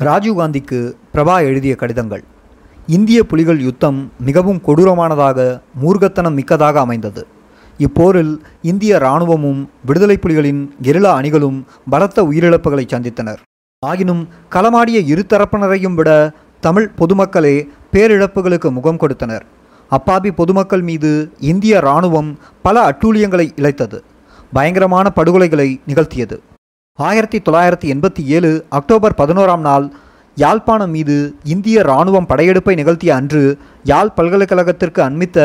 ராஜீவ்காந்திக்கு பிரபா எழுதிய கடிதங்கள். இந்திய புலிகள் யுத்தம் மிகவும் கொடூரமானதாக மூர்க்கத்தனம் மிக்கதாக அமைந்தது. இப்போரில் இந்திய இராணுவமும் விடுதலை புலிகளின் கெரிலா அணிகளும் பலத்த உயிரிழப்புகளை சந்தித்தனர். ஆகினும் களமாடிய இரு தரப்பினரையும் விட தமிழ் பொதுமக்களே பேரிழப்புகளுக்கு முகம் கொடுத்தனர். அப்பாவி பொதுமக்கள் மீது இந்திய இராணுவம் பல அட்டூழியங்களை இழைத்தது. பயங்கரமான படுகொலைகளை நிகழ்த்தியது. ஆயிரத்தி தொள்ளாயிரத்தி எண்பத்தி ஏழு அக்டோபர் பதினோராம் நாள் யாழ்ப்பாணம் மீது இந்திய இராணுவம் படையெடுப்பை நிகழ்த்திய அன்று யாழ் பல்கலைக்கழகத்திற்கு அண்மித்த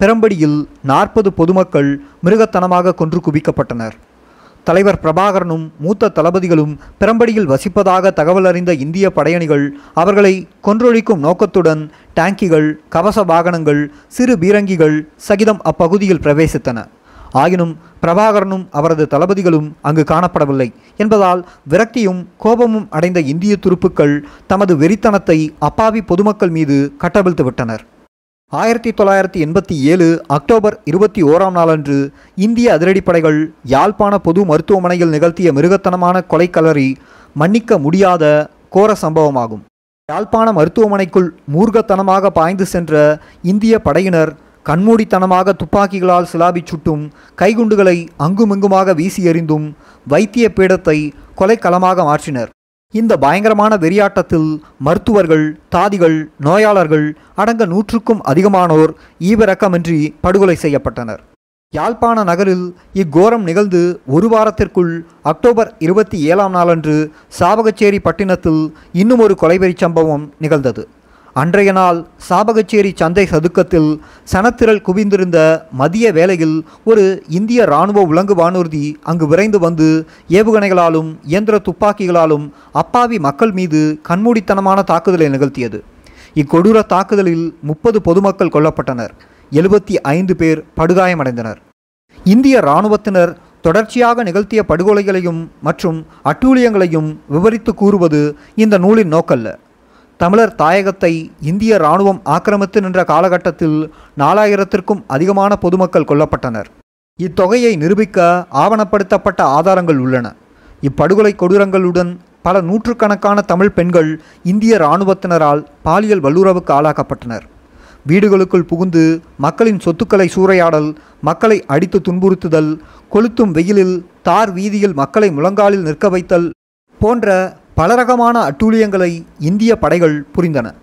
பெரம்படியில் நாற்பது பொதுமக்கள் மிருகத்தனமாக கொன்று குவிக்கப்பட்டனர். தலைவர் பிரபாகரனும் மூத்த தளபதிகளும் பெரம்படியில் வசிப்பதாக தகவல் அறிந்த இந்திய படையணிகள் அவர்களை கொன்றொழிக்கும் நோக்கத்துடன் டாங்கிகள் கவச வாகனங்கள் சிறு பீரங்கிகள் சகிதம் அப்பகுதியில் பிரவேசித்தன. ஆயினும் பிரபாகரனும் அவரது தளபதிகளும் அங்கு காணப்படவில்லை. என்பதால் விரக்தியும் கோபமும் அடைந்த இந்திய துருப்புக்கள் தமது வெறித்தனத்தை அப்பாவி பொதுமக்கள் மீது கட்டவிழ்த்து விட்டனர் ஆயிரத்தி தொள்ளாயிரத்தி எண்பத்தி ஏழு அக்டோபர் இருபத்தி ஓராம் நாளன்று இந்திய அதிரடிப்படைகள் யாழ்ப்பாண பொது மருத்துவமனையில் நிகழ்த்திய மிருகத்தனமான கொலைக்கலறி மன்னிக்க முடியாத கோர சம்பவமாகும். யாழ்ப்பாண மருத்துவமனைக்குள் மூர்க்கத்தனமாக பாய்ந்து சென்ற இந்திய படையினர் கண்மூடித்தனமாக துப்பாக்கிகளால் சிலாபி சுட்டும் கைகுண்டுகளை அங்குமிங்குமாக வீசி எறிந்தும் வைத்திய பீடத்தை கொலைக்களமாக மாற்றினர். இந்த பயங்கரமான வெறியாட்டத்தில் மருத்துவர்கள் தாதிகள் நோயாளர்கள் அடங்க நூற்றுக்கும் அதிகமானோர் ஈவிரக்கமின்றி படுகொலை செய்யப்பட்டனர். யாழ்ப்பாண நகரில் இக்கோரம் நிகழ்ந்து ஒரு வாரத்திற்குள் அக்டோபர் இருபத்தி ஏழாம் நாளன்று சாவகச்சேரி பட்டினத்தில் இன்னும் ஒரு கொலைவெறி சம்பவம் நிகழ்ந்தது. அன்றைய நாள் சாபகச்சேரி சந்தை சதுக்கத்தில் சனத்திரள் குவிந்திருந்த மதிய வேளையில் ஒரு இந்திய இராணுவ உலங்கு வானூர்தி அங்கு விரைந்து வந்து ஏவுகணைகளாலும் இயந்திர துப்பாக்கிகளாலும் அப்பாவி மக்கள் மீது கண்மூடித்தனமான தாக்குதலை நிகழ்த்தியது. இக்கொடூர தாக்குதலில் முப்பது பொதுமக்கள் கொல்லப்பட்டனர். எழுபத்தி ஐந்து பேர் படுகாயமடைந்தனர். இந்திய இராணுவத்தினர் தொடர்ச்சியாக நிகழ்த்திய படுகொலைகளையும் மற்றும் அட்டூழியங்களையும் விவரித்து கூறுவது இந்த நூலின் நோக்கல்ல. தமிழர் தாயகத்தை இந்திய இராணுவம் ஆக்கிரமித்து நின்ற காலகட்டத்தில் நாலாயிரத்திற்கும் அதிகமான பொதுமக்கள் கொல்லப்பட்டனர். இத்தொகையை நிரூபிக்க ஆவணப்படுத்தப்பட்ட ஆதாரங்கள் உள்ளன. இப்படுகொலை கொடூரங்களுடன் பல நூற்றுக்கணக்கான தமிழ் பெண்கள் இந்திய இராணுவத்தினரால் பாலியல் வல்லுறவுக்கு ஆளாக்கப்பட்டனர். வீடுகளுக்குள் புகுந்து மக்களின் சொத்துக்களை சூறையாடல் மக்களை அடித்து துன்புறுத்துதல் கொளுத்தும் வெயிலில் தார் வீதியில் மக்களை முழங்காலில் நிற்க வைத்தல் போன்ற பலரகமான அட்டூழியங்களை இந்திய படைகள் புரிந்தன.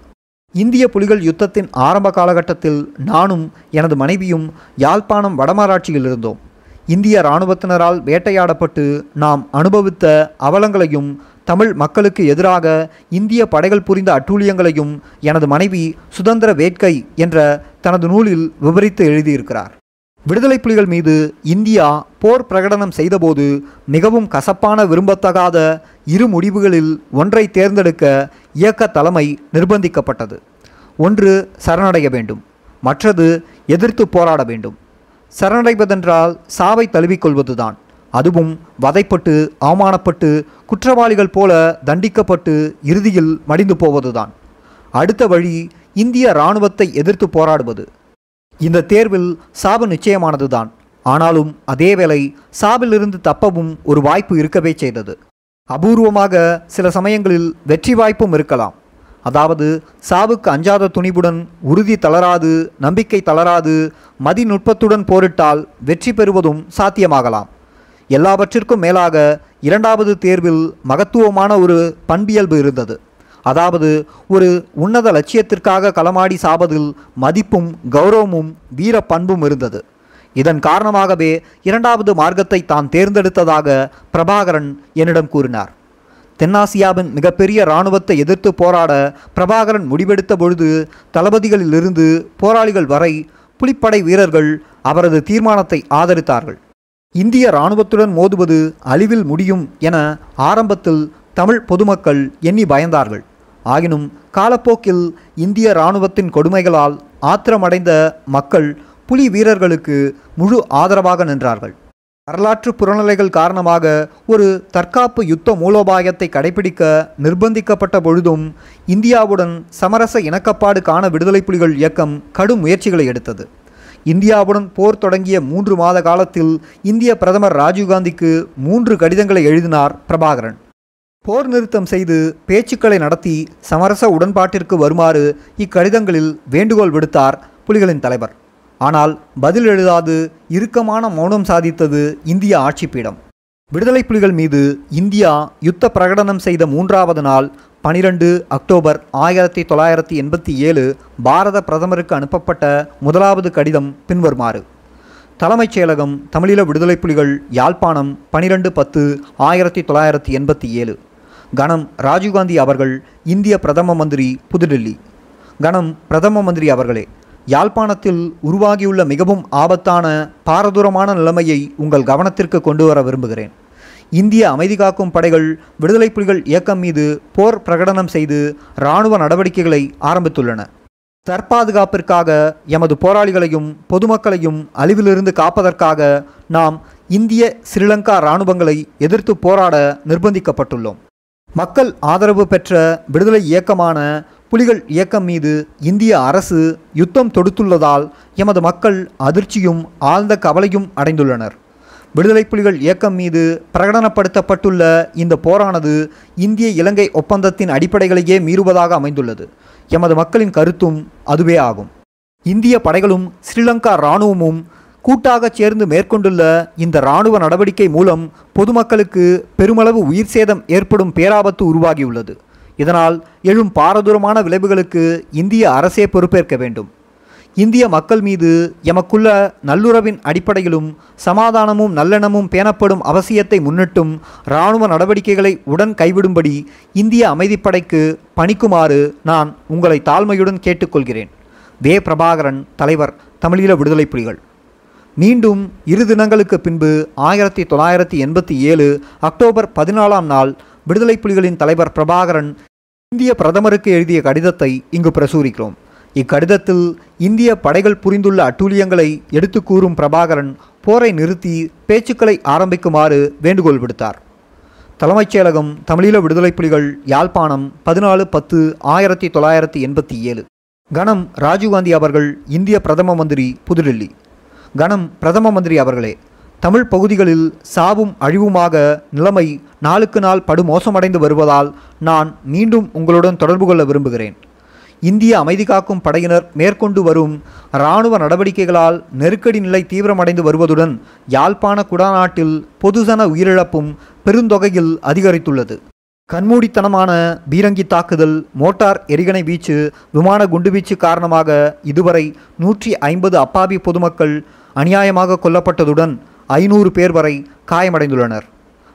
இந்திய புலிகள் யுத்தத்தின் ஆரம்ப காலகட்டத்தில் நானும் எனது மனைவியும் யாழ்ப்பாணம் வடமராட்சியில் இருந்தோம். இந்திய இராணுவத்தினரால் வேட்டையாடப்பட்டு நாம் அனுபவித்த அவலங்களையும் தமிழ் மக்களுக்கு எதிராக இந்திய படைகள் புரிந்த அட்டூழியங்களையும் எனது மனைவி சுதந்திர வேட்கை என்ற தனது நூலில் விவரித்து எழுதியிருக்கிறார். விடுதலை புலிகள் மீது இந்தியா போர் பிரகடனம் செய்தபோது மிகவும் கசப்பான விரும்பத்தகாத இரு முடிவுகளில் ஒன்றை தேர்ந்தெடுக்க இயக்க தலைமை நிர்பந்திக்கப்பட்டது. ஒன்று சரணடைய வேண்டும் மற்றது எதிர்த்து போராட வேண்டும். சரணடைவதென்றால் சாவை தழுவிக்கொள்வதுதான் அதுவும் வதைப்பட்டு அவமானப்பட்டு குற்றவாளிகள் போல தண்டிக்கப்பட்டு இறுதியில் மடிந்து போவதுதான். அடுத்த வழி இந்திய இராணுவத்தை எதிர்த்து போராடுவது. இந்த தேர்வில் சாவு நிச்சயமானதுதான். ஆனாலும் அதேவேளை சாவிலிருந்து தப்பவும் ஒரு வாய்ப்பு இருக்கவே செய்தது. அபூர்வமாக சில சமயங்களில் வெற்றி வாய்ப்பும் இருக்கலாம். அதாவது சாவுக்கு அஞ்சாத துணிவுடன் உறுதி தளராது நம்பிக்கை தளராது மதிநுட்பத்துடன் போரிட்டால் வெற்றி பெறுவதும் சாத்தியமாகலாம். எல்லாவற்றிற்கும் மேலாக இரண்டாவது தேர்வில் மகத்துவமான ஒரு பண்பியல்பு இருந்தது. அதாவது ஒரு உன்னத லட்சியத்திற்காக களமாடி சாவதில் மதிப்பும் கௌரவமும் வீர பண்பும் இருந்தது. இதன் காரணமாகவே இரண்டாவது மார்க்கத்தை தான் தேர்ந்தெடுத்ததாக பிரபாகரன் என்னிடம் கூறினார். தென்னாசியாவின் மிகப்பெரிய இராணுவத்தை எதிர்த்து போராட பிரபாகரன் முடிவெடுத்த பொழுது தளபதிகளிலிருந்து போராளிகள் வரை புலிப்படை வீரர்கள் அவரது தீர்மானத்தை ஆதரித்தார்கள். இந்திய இராணுவத்துடன் மோதுவது அழிவில் முடியும் என ஆரம்பத்தில் தமிழ் பொதுமக்கள் எண்ணி பயந்தார்கள். ஆயினும் காலப்போக்கில் இந்திய இராணுவத்தின் கொடுமைகளால் ஆத்திரமடைந்த மக்கள் புலி வீரர்களுக்கு முழு ஆதரவாக நின்றார்கள். வரலாற்று புறநிலைகள் காரணமாக ஒரு தற்காப்பு யுத்த மூலோபாயத்தை கடைபிடிக்க நிர்பந்திக்கப்பட்ட பொழுதும் இந்தியாவுடன் சமரச இணக்கப்பாடு காண விடுதலை புலிகள் இயக்கம் கடும் முயற்சிகளை எடுத்தது. இந்தியாவுடன் போர் தொடங்கிய மூன்று மாத காலத்தில் இந்திய பிரதமர் ராஜீவ்காந்திக்கு மூன்று கடிதங்களை எழுதினார் பிரபாகரன். போர் நிறுத்தம் செய்து பேச்சுக்களை நடத்தி சமரச உடன்பாட்டிற்கு வருமாறு இக்கடிதங்களில் வேண்டுகோள் விடுத்தார் புலிகளின் தலைவர். ஆனால் பதில் எழுதாது இறுக்கமான மௌனம் சாதித்தது இந்திய ஆட்சிப்பீடம். விடுதலை புலிகள் மீது இந்தியா யுத்த பிரகடனம் செய்த மூன்றாவது நாள் பனிரெண்டு அக்டோபர் ஆயிரத்தி தொள்ளாயிரத்தி எண்பத்தி ஏழு பாரத பிரதமருக்கு அனுப்பப்பட்ட முதலாவது கடிதம் பின்வருமாறு. தலைமைச் செயலகம் தமிழீழ விடுதலை புலிகள் யாழ்ப்பாணம் பனிரெண்டு பத்து ஆயிரத்தி தொள்ளாயிரத்தி எண்பத்தி ஏழு. கணம் ராஜீவ்காந்தி அவர்கள் இந்திய பிரதம மந்திரி புதுடில்லி. கணம் பிரதம மந்திரி அவர்களே யாழ்ப்பாணத்தில் உருவாகியுள்ள மிகவும் ஆபத்தான பாரதூரமான நிலைமையை உங்கள் கவனத்திற்கு கொண்டு வர விரும்புகிறேன். இந்திய அமைதி காக்கும் படைகள் விடுதலை புலிகள் இயக்கம் மீது போர் பிரகடனம் செய்து இராணுவ நடவடிக்கைகளை ஆரம்பித்துள்ளன. தற்பாதுகாப்பிற்காக எமது போராளிகளையும் பொதுமக்களையும் அழிவிலிருந்து காப்பதற்காக நாம் இந்திய ஸ்ரீலங்கா இராணுவங்களை எதிர்த்து போராட நிர்பந்திக்கப்பட்டுள்ளோம். மக்கள் ஆதரவு பெற்ற விடுதலை இயக்கமான புலிகள் இயக்கம் மீது இந்திய அரசு யுத்தம் தொடுத்துள்ளதால் எமது மக்கள் அதிர்ச்சியும் ஆழ்ந்த கவலையும் அடைந்துள்ளனர். விடுதலை புலிகள் இயக்கம் மீது பிரகடனப்படுத்தப்பட்டுள்ள இந்த போரானது இந்திய இலங்கை ஒப்பந்தத்தின் அடிப்படைகளையே மீறுவதாக அமைந்துள்ளது. எமது மக்களின் கருத்தும் அதுவே ஆகும். இந்திய படைகளும் ஸ்ரீலங்கா இராணுவமும் கூட்டாக சேர்ந்து மேற்கொண்டுள்ள இந்த இராணுவ நடவடிக்கை மூலம் பொதுமக்களுக்கு பெருமளவு உயிர் சேதம் ஏற்படும் பேராபத்து உருவாகியுள்ளது. இதனால் எழும் பாரதூரமான விளைவுகளுக்கு இந்திய அரசே பொறுப்பேற்க வேண்டும். இந்திய மக்கள் மீது எமக்குள்ள நல்லுறவின் அடிப்படையிலும் சமாதானமும் நல்லெண்ணமும் பேணப்படும் அவசியத்தை முன்னிட்டும் இராணுவ நடவடிக்கைகளை உடன் கைவிடும்படி இந்திய அமைதிப்படைக்கு பணிக்குமாறு நான் உங்களை தாழ்மையுடன் கேட்டுக்கொள்கிறேன். வே பிரபாகரன் தலைவர் தமிழீழ விடுதலை புலிகள். மீண்டும் இரு தினங்களுக்கு பின்பு ஆயிரத்தி தொள்ளாயிரத்தி எண்பத்தி ஏழு அக்டோபர் பதினாலாம் நாள் விடுதலை புலிகளின் தலைவர் பிரபாகரன் இந்திய பிரதமருக்கு எழுதிய கடிதத்தை இங்கு பிரசுரிக்கிறோம். இக்கடிதத்தில் இந்திய படைகள் புரிந்துள்ள அட்டூழியங்களை எடுத்து கூறும் பிரபாகரன் போரை நிறுத்தி பேச்சுக்களை ஆரம்பிக்குமாறு வேண்டுகோள் விடுத்தார். தலைமைச் செயலகம் தமிழீழ விடுதலை புலிகள் யாழ்ப்பாணம் பதினாலு பத்து ஆயிரத்தி தொள்ளாயிரத்தி எண்பத்தி ஏழு. கணம் ராஜீவ்காந்தி அவர்கள் இந்திய பிரதம மந்திரி புதுடில்லி. கணம் பிரதம மந்திரி அவர்களே தமிழ் பகுதிகளில் சாவும் அழிவுமாக நிலைமை நாளுக்கு நாள் படுமோசமடைந்து வருவதால் நான் மீண்டும் உங்களுடன் தொடர்பு கொள்ள விரும்புகிறேன். இந்திய அமைதி காக்கும் படையினர் மேற்கொண்டு வரும் இராணுவ நடவடிக்கைகளால் நெருக்கடி நிலை தீவிரமடைந்து வருவதுடன் யாழ்ப்பாண குடாநாட்டில் பொதுஜன உயிரிழப்பும் பெருந்தொகையில் அதிகரித்துள்ளது. கண்மூடித்தனமான பீரங்கி தாக்குதல் மோட்டார் எரிகணை வீச்சு விமான குண்டுவீச்சு காரணமாக இதுவரை நூற்றி ஐம்பது அப்பாவி பொதுமக்கள் அநியாயமாக கொல்லப்பட்டதுடன் ஐநூறு பேர் வரை காயமடைந்துள்ளனர்.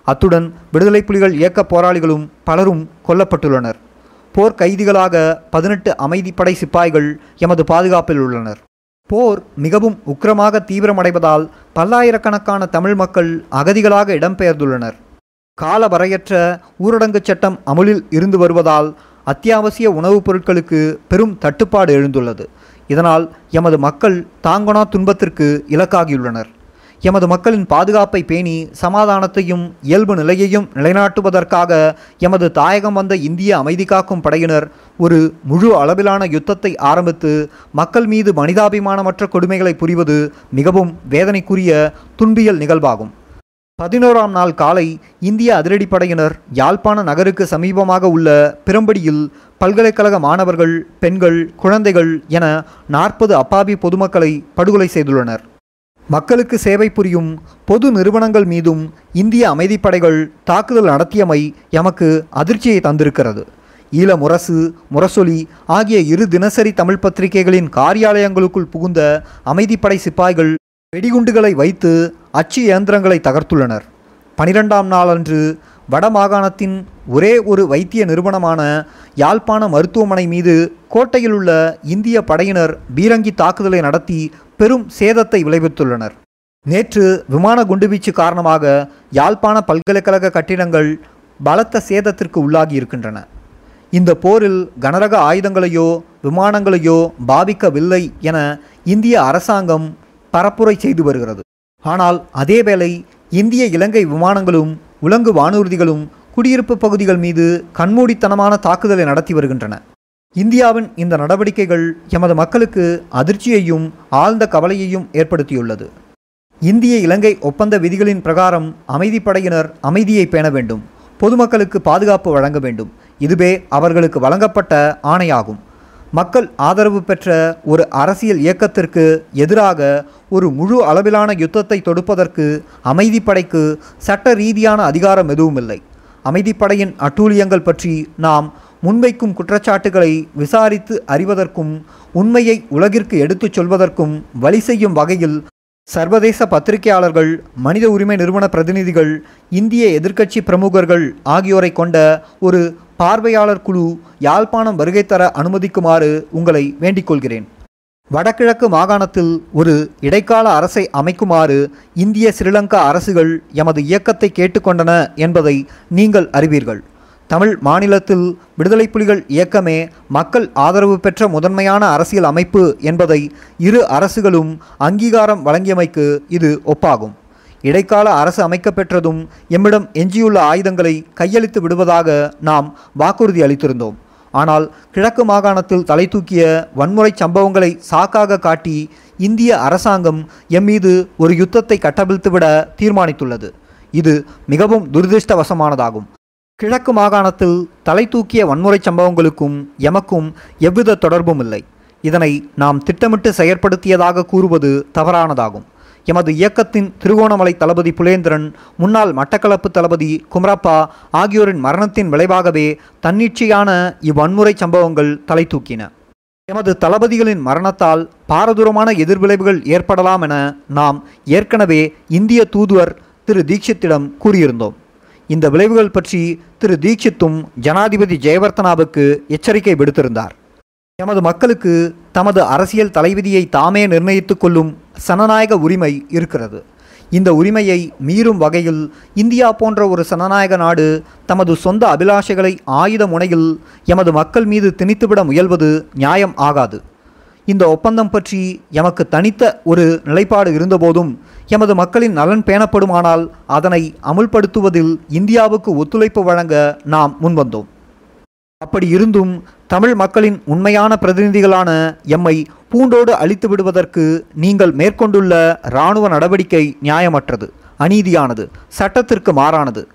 அத்துடன் விடுதலை புலிகள் இயக்க போராளிகளும் பலரும் கொல்லப்பட்டுள்ளனர். போர் கைதிகளாக பதினெட்டு அமைதிப்படை சிப்பாய்கள் எமது பாதுகாப்பில் உள்ளனர். போர் மிகவும் உக்கிரமாக தீவிரமடைவதால் பல்லாயிரக்கணக்கான தமிழ் மக்கள் அகதிகளாக இடம்பெயர்ந்துள்ளனர். காலவரையற்ற ஊரடங்கு சட்டம் அமுலில் இருந்து வருவதால் அத்தியாவசிய உணவுப் பொருட்களுக்கு பெரும் தட்டுப்பாடு எழுந்துள்ளது. இதனால் எமது மக்கள் தாங்கொணா துன்பத்திற்கு இலக்காகியுள்ளனர். எமது மக்களின் பாதுகாப்பை பேணி சமாதானத்தையும் இயல்பு நிலையையும் நிலைநாட்டுவதற்காக எமது தாயகம் வந்த இந்திய அமைதி காக்கும் படையினர் ஒரு முழு அளவிலான யுத்தத்தை ஆரம்பித்து மக்கள் மீது மனிதாபிமானமற்ற கொடுமைகளை புரிவது மிகவும் வேதனைக்குரிய துன்பியல் நிகழ்வாகும். பதினோராம் நாள் காலை இந்திய அதிரடிப்படையினர் யாழ்ப்பாண நகருக்கு சமீபமாக உள்ள பிரம்படியில் பல்கலைக்கழக மாணவர்கள் பெண்கள் குழந்தைகள் என நாற்பது அப்பாவி பொதுமக்களை படுகொலை செய்துள்ளனர். மக்களுக்கு சேவை புரியும் பொது நிறுவனங்கள் மீதும் இந்திய அமைதிப்படைகள் தாக்குதல் நடத்தியமை எமக்கு அதிர்ச்சியை தந்திருக்கிறது. ஈழ முரசு முரசொலி ஆகிய இரு தினசரி தமிழ் பத்திரிகைகளின் காரியாலயங்களுக்குள் புகுந்த அமைதிப்படை சிப்பாய்கள் வெடிகுண்டுகளை வைத்து அச்சு இயந்திரங்களை தகர்த்துள்ளனர். பனிரெண்டாம் நாளன்று வடமாகாணத்தின் ஒரே ஒரு வைத்திய நிறுவனமான யாழ்ப்பாண மருத்துவமனை மீது கோட்டையில் உள்ள இந்திய படையினர் பீரங்கி தாக்குதலை நடத்தி பெரும் சேதத்தை விளைவித்துள்ளனர். நேற்று விமான குண்டுவீச்சு காரணமாக யாழ்ப்பாண பல்கலைக்கழக கட்டிடங்கள் பலத்த சேதத்திற்கு உள்ளாகி இருக்கின்றன. இந்த போரில் கனரக ஆயுதங்களையோ விமானங்களையோ பாவிக்கவில்லை என இந்திய அரசாங்கம் பரப்புரை செய்து வருகிறது. ஆனால் அதேவேளை இந்திய இலங்கை விமானங்களும் உலங்கு வானூர்திகளும் குடியிருப்பு பகுதிகள் மீது கண்மூடித்தனமான தாக்குதலை நடத்தி வருகின்றன. இந்தியாவின் இந்த நடவடிக்கைகள் எமது மக்களுக்கு அதிர்ச்சியையும் ஆழ்ந்த கவலையையும் ஏற்படுத்தியுள்ளது. இந்திய இலங்கை ஒப்பந்த விதிகளின் பிரகாரம் அமைதிப்படையினர் அமைதியை பேண வேண்டும். பொதுமக்களுக்கு பாதுகாப்பு வழங்க வேண்டும். இதுவே அவர்களுக்கு வழங்கப்பட்ட ஆணையாகும். மக்கள் ஆதரவு பெற்ற ஒரு அரசியல் இயக்கத்திற்கு எதிராக ஒரு முழு அளவிலான யுத்தத்தை தொடுப்பதற்கு அமைதிப்படைக்கு சட்ட ரீதியான அதிகாரம் எதுவும் இல்லை அமைதிப்படையின் அட்டூழியங்கள் பற்றி நாம் முன்வைக்கும் குற்றச்சாட்டுகளை விசாரித்து அறிவதற்கும் உண்மையை உலகிற்கு எடுத்துச் சொல்வதற்கும் வழி செய்யும் வகையில் சர்வதேச பத்திரிகையாளர்கள் மனித உரிமை நிறுவன பிரதிநிதிகள் இந்திய எதிர்க்கட்சி பிரமுகர்கள் ஆகியோரை கொண்ட ஒரு பார்வையாளர் குழு யாழ்ப்பாணம் வருகை தர அனுமதிக்குமாறு உங்களை வேண்டிக் கொள்கிறேன். வடகிழக்கு மாகாணத்தில் ஒரு இடைக்கால அரசை அமைக்குமாறு இந்திய ஸ்ரீலங்கா அரசுகள் எமது இயக்கத்தை கேட்டுக்கொண்டன என்பதை நீங்கள் அறிவீர்கள். தமிழ் மாநிலத்தில் விடுதலை புலிகள் இயக்கமே மக்கள் ஆதரவு பெற்ற முதன்மையான அரசியல் அமைப்பு என்பதை இரு அரசுகளும் அங்கீகாரம் வழங்கியமைக்கு இது ஒப்பாகும். இடைக்கால அரசு அமைக்கப்பெற்றதும் எம்மிடம் எஞ்சியுள்ள ஆயுதங்களை கையளித்து விடுவதாக நாம் வாக்குறுதி அளித்திருந்தோம். ஆனால் கிழக்கு மாகாணத்தில் தலை தூக்கிய வன்முறை சம்பவங்களை சாக்காக காட்டி இந்திய அரசாங்கம் எம் மீது ஒரு யுத்தத்தை கட்டவிழ்த்துவிட தீர்மானித்துள்ளது. இது மிகவும் துரதிருஷ்டவசமானதாகும். கிழக்கு மாகாணத்தில் தலை தூக்கிய வன்முறை சம்பவங்களுக்கும் எமக்கும் எவ்வித தொடர்பும் இல்லை. இதனை நாம் திட்டமிட்டு செயற்படுத்தியதாக கூறுவது தவறானதாகும். எமது இயக்கத்தின் திருகோணமலை தளபதி புலேந்திரன் முன்னாள் மட்டக்களப்பு தளபதி குமரப்பா ஆகியோரின் மரணத்தின் விளைவாகவே தன்னிச்சையான இவ்வன்முறை சம்பவங்கள் தலை தூக்கின. எமது தளபதிகளின் மரணத்தால் பாரதூரமான எதிர்விளைவுகள் ஏற்படலாம் என நாம் ஏற்கனவே இந்திய தூதுவர் திரு தீட்சித்திடம் கூறியிருந்தோம். இந்த விளைவுகள் பற்றி திரு தீட்சித்தும் ஜனாதிபதி ஜெயவர்த்தனாவுக்கு எச்சரிக்கை விடுத்திருந்தார். எமது மக்களுக்கு தமது அரசியல் தலைவிதியை தாமே நிர்ணயித்துக் கொள்ளும் சனநாயக உரிமை இருக்கிறது. இந்த உரிமையை மீறும் வகையில் இந்தியா போன்ற ஒரு சனநாயக நாடு தமது சொந்த அபிலாஷைகளை ஆயுத முனையில் எமது மக்கள் மீது திணித்துவிட முயல்வது நியாயம் ஆகாது. இந்த ஒப்பந்தம் பற்றி எமக்கு தனித்த ஒரு நிலைப்பாடு இருந்தபோதும் எமது மக்களின் நலன் பேணப்படுமானால் அதனை அமுல்படுத்துவதில் இந்தியாவுக்கு ஒத்துழைப்பு வழங்க நாம் முன்வந்தோம். அப்படி இருந்தும் தமிழ் மக்களின் உண்மையான பிரதிநிதிகளான எம்மை பூண்டோடு அழித்து விடுவதற்கு நீங்கள் மேற்கொண்டுள்ள இராணுவ நடவடிக்கை நியாயமற்றது அநீதியானது சட்டத்திற்கு மாறானது.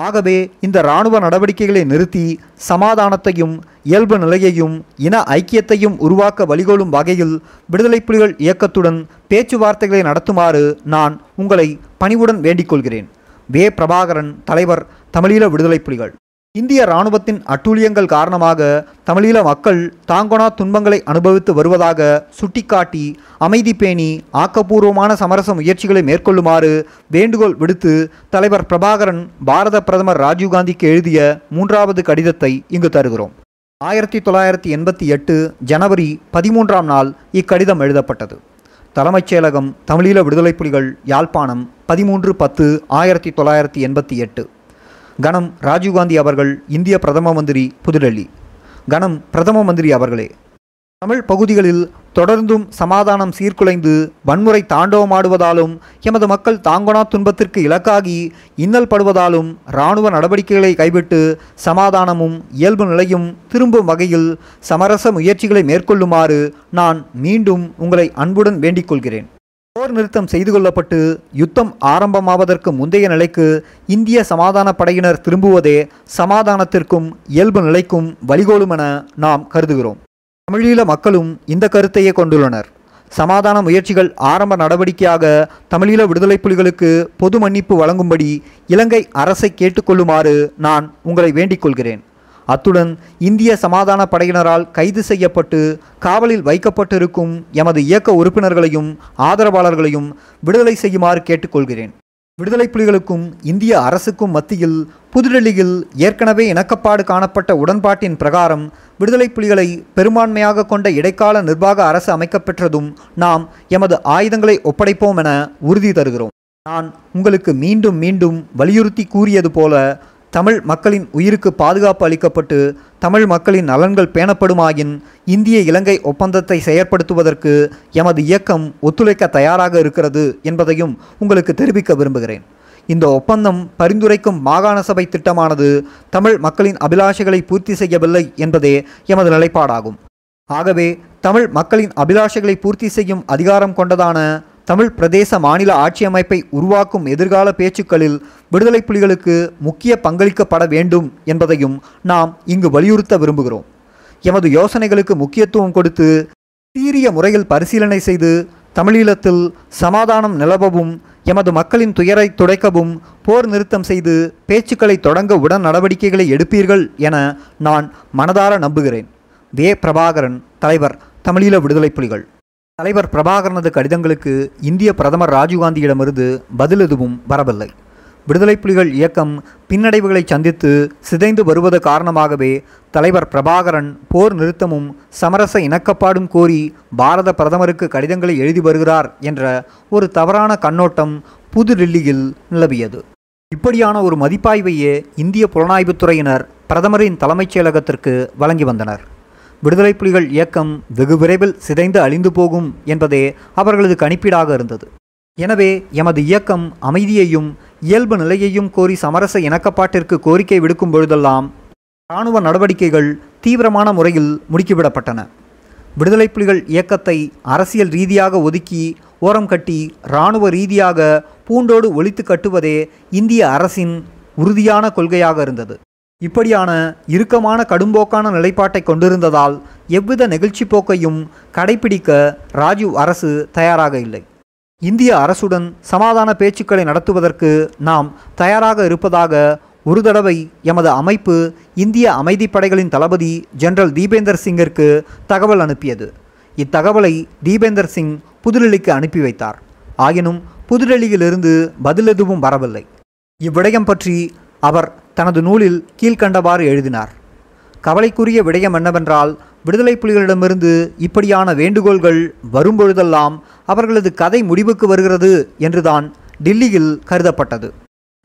ஆகவே இந்த இராணுவ நடவடிக்கைகளை நிறுத்தி சமாதானத்தையும் இயல்பு நிலையையும் இன ஐக்கியத்தையும் உருவாக்க வழிகோலும் வகையில் விடுதலை புலிகள் இயக்கத்துடன் பேச்சுவார்த்தைகளை நடத்துமாறு நான் உங்களை பணிவுடன் வேண்டிக் கொள்கிறேன். வே. பிரபாகரன் தலைவர் தமிழீழ விடுதலை புலிகள். இந்திய இராணுவத்தின் அட்டூழியங்கள் காரணமாக தமிழீழ மக்கள் தாங்கொணா துன்பங்களை அனுபவித்து வருவதாக சுட்டிக்காட்டி அமைதி பேணி ஆக்கப்பூர்வமான சமரச முயற்சிகளை மேற்கொள்ளுமாறு வேண்டுகோள் விடுத்து தலைவர் பிரபாகரன் பாரத பிரதமர் ராஜீவ்காந்திக்கு எழுதிய மூன்றாவது கடிதத்தை இங்கு தருகிறோம். ஆயிரத்தி தொள்ளாயிரத்தி எண்பத்தி எட்டு ஜனவரி பதிமூன்றாம் நாள் இக்கடிதம் எழுதப்பட்டது. தலைமைச் செயலகம் தமிழீழ விடுதலை புலிகள் யாழ்ப்பாணம் பதிமூன்று பத்து ஆயிரத்தி தொள்ளாயிரத்தி எண்பத்தி எட்டு. கணம் ராஜீவ்காந்தி அவர்கள் இந்திய பிரதம மந்திரி புதுடெல்லி. கணம் பிரதம மந்திரி அவர்களே தமிழ் பகுதிகளில் தொடர்ந்தும் சமாதானம் சீர்குலைந்து வன்முறை தாண்டவமாடுவதாலும் எமது மக்கள் தாங்கொணா துன்பத்திற்கு இலக்காகி இன்னல் படுவதாலும் இராணுவ நடவடிக்கைகளை கைவிட்டு சமாதானமும் இயல்பு நிலையும் திரும்பும் வகையில் சமரச முயற்சிகளை மேற்கொள்ளுமாறு நான் மீண்டும் உங்களை அன்புடன் வேண்டிக் கொள்கிறேன். போர் நிறுத்தம் செய்து கொள்ளப்பட்டு யுத்தம் ஆரம்பமாவதற்கு முந்தைய நிலைக்கு இந்திய சமாதான படையினர் திரும்புவதே சமாதானத்திற்கும் இயல்பு நிலைக்கும் வழிகோலும் என நாம் கருதுகிறோம். தமிழீழ மக்களும் இந்த கருத்தையே கொண்டுள்ளனர். சமாதான முயற்சிகள் ஆரம்ப நடவடிக்கையாக தமிழீழ விடுதலை புலிகளுக்கு பொது மன்னிப்பு வழங்கும்படி இலங்கை அரசை கேட்டுக்கொள்ளுமாறு நான் உங்களை வேண்டிக் கொள்கிறேன். அத்துடன் இந்திய சமாதான படையினரால் கைது செய்யப்பட்டு காவலில் வைக்கப்பட்டிருக்கும் எமது இயக்க உறுப்பினர்களையும் ஆதரவாளர்களையும் விடுதலை செய்யுமாறு கேட்டுக்கொள்கிறேன். விடுதலை புலிகளுக்கும் இந்திய அரசுக்கும் மத்தியில் புதுடெல்லியில் ஏற்கனவே இணக்கப்பாடு காணப்பட்ட உடன்பாட்டின் பிரகாரம் விடுதலை புலிகளை பெரும்பான்மையாக கொண்ட இடைக்கால நிர்வாக அரசு அமைக்கப்பெற்றதும் நாம் எமது ஆயுதங்களை ஒப்படைப்போம் என உறுதி தருகிறோம். நான் உங்களுக்கு மீண்டும் மீண்டும் வலியுறுத்தி கூறியது போல தமிழ் மக்களின் உயிருக்கு பாதுகாப்பு அளிக்கப்பட்டு தமிழ் மக்களின் நலன்கள் பேணப்படுமாயின் இந்திய இலங்கை ஒப்பந்தத்தை செயற்படுத்துவதற்கு எமது இயக்கம் ஒத்துழைக்க தயாராக இருக்கிறது என்பதையும் உங்களுக்கு தெரிவிக்க விரும்புகிறேன். இந்த ஒப்பந்தம் பரிந்துரைக்கும் மாகாண சபை திட்டமானது தமிழ் மக்களின் அபிலாஷைகளை பூர்த்தி செய்யவில்லை என்பதே எமது நிலைப்பாடாகும். ஆகவே தமிழ் மக்களின் அபிலாஷைகளை பூர்த்தி செய்யும் அதிகாரம் கொண்டதான தமிழ் பிரதேச மாநில ஆட்சி அமைப்பை உருவாக்கும் எதிர்கால பேச்சுக்களில் விடுதலை புலிகளுக்கு முக்கிய பங்களிக்கப்பட வேண்டும் என்பதையும் நாம் இங்கு வலியுறுத்த விரும்புகிறோம். எமது யோசனைகளுக்கு முக்கியத்துவம் கொடுத்து சீரிய முறையில் பரிசீலனை செய்து தமிழீழத்தில் சமாதானம் நிலவவும் எமது மக்களின் துயரை துடைக்கவும் போர் நிறுத்தம் செய்து பேச்சுக்களை தொடங்க உடன் நடவடிக்கைகளை எடுப்பீர்கள் என நான் மனதார நம்புகிறேன். வே. பிரபாகரன் தலைவர் தமிழீழ விடுதலை புலிகள். தலைவர் பிரபாகரனது கடிதங்களுக்கு இந்திய பிரதமர் ராஜீவ்காந்தியிடமிருந்து பதில் எதுவும் வரவில்லை. விடுதலை புலிகள் இயக்கம் பின்னடைவுகளை சந்தித்து சிதைந்து வருவது காரணமாகவே தலைவர் பிரபாகரன் போர் நிறுத்தமும் சமரச இணக்கப்பாடும் கோரி பாரத பிரதமருக்கு கடிதங்களை எழுதி வருகிறார் என்ற ஒரு தவறான கண்ணோட்டம் புதுடில்லியில் நிலவியது. இப்படியான ஒரு மதிப்பாய்வையே இந்திய புலனாய்வுத்துறையினர் பிரதமரின் தலைமைச் செயலகத்திற்கு வழங்கி வந்தனர். விடுதலை புலிகள் இயக்கம் வெகு விரைவில் சிதைந்து அழிந்து போகும் என்பதே அவர்களது கணிப்பீடாக இருந்தது. எனவே எமது இயக்கம் அமைதியையும் இயல்பு நிலையையும் கோரி சமரச இணக்கப்பாட்டிற்கு கோரிக்கை விடுக்கும் பொழுதெல்லாம் இராணுவ நடவடிக்கைகள் தீவிரமான முறையில் முடுக்கிவிடப்பட்டன. விடுதலை புலிகள் இயக்கத்தை அரசியல் ரீதியாக ஒதுக்கி ஓரம் கட்டி இராணுவ ரீதியாக பூண்டோடு ஒழித்து கட்டுவதே இந்திய அரசின் உறுதியான கொள்கையாக இருந்தது. இப்படியான இறுக்கமான கடும்போக்கான நிலைப்பாட்டை கொண்டிருந்ததால் எவ்வித நெகிழ்ச்சி போக்கையும் கடைபிடிக்க ராஜீவ் அரசு தயாராக இல்லை. இந்திய அரசுடன் சமாதான பேச்சுக்களை நடத்துவதற்கு நாம் தயாராக இருப்பதாக ஒரு தடவை எமது அமைப்பு இந்திய அமைதிப்படைகளின் தளபதி ஜெனரல் தீபேந்தர் சிங்கிற்கு தகவல் அனுப்பியது. இத்தகவலை தீபேந்தர் சிங் புதுடெல்லிக்கு அனுப்பி வைத்தார். ஆயினும் புதுடெல்லியிலிருந்து பதில் எதுவும் வரவில்லை. இவ்விடயம் பற்றி அவர் தனது நூலில் கீழ்கண்டவாறு எழுதினார். கவலைக்குரிய விடயம் என்னவென்றால் விடுதலை புலிகளிடமிருந்து இப்படியான வேண்டுகோள்கள் வரும்பொழுதெல்லாம் அவர்களது கதை முடிவுக்கு வருகிறது என்றுதான் டில்லியில் கருதப்பட்டது.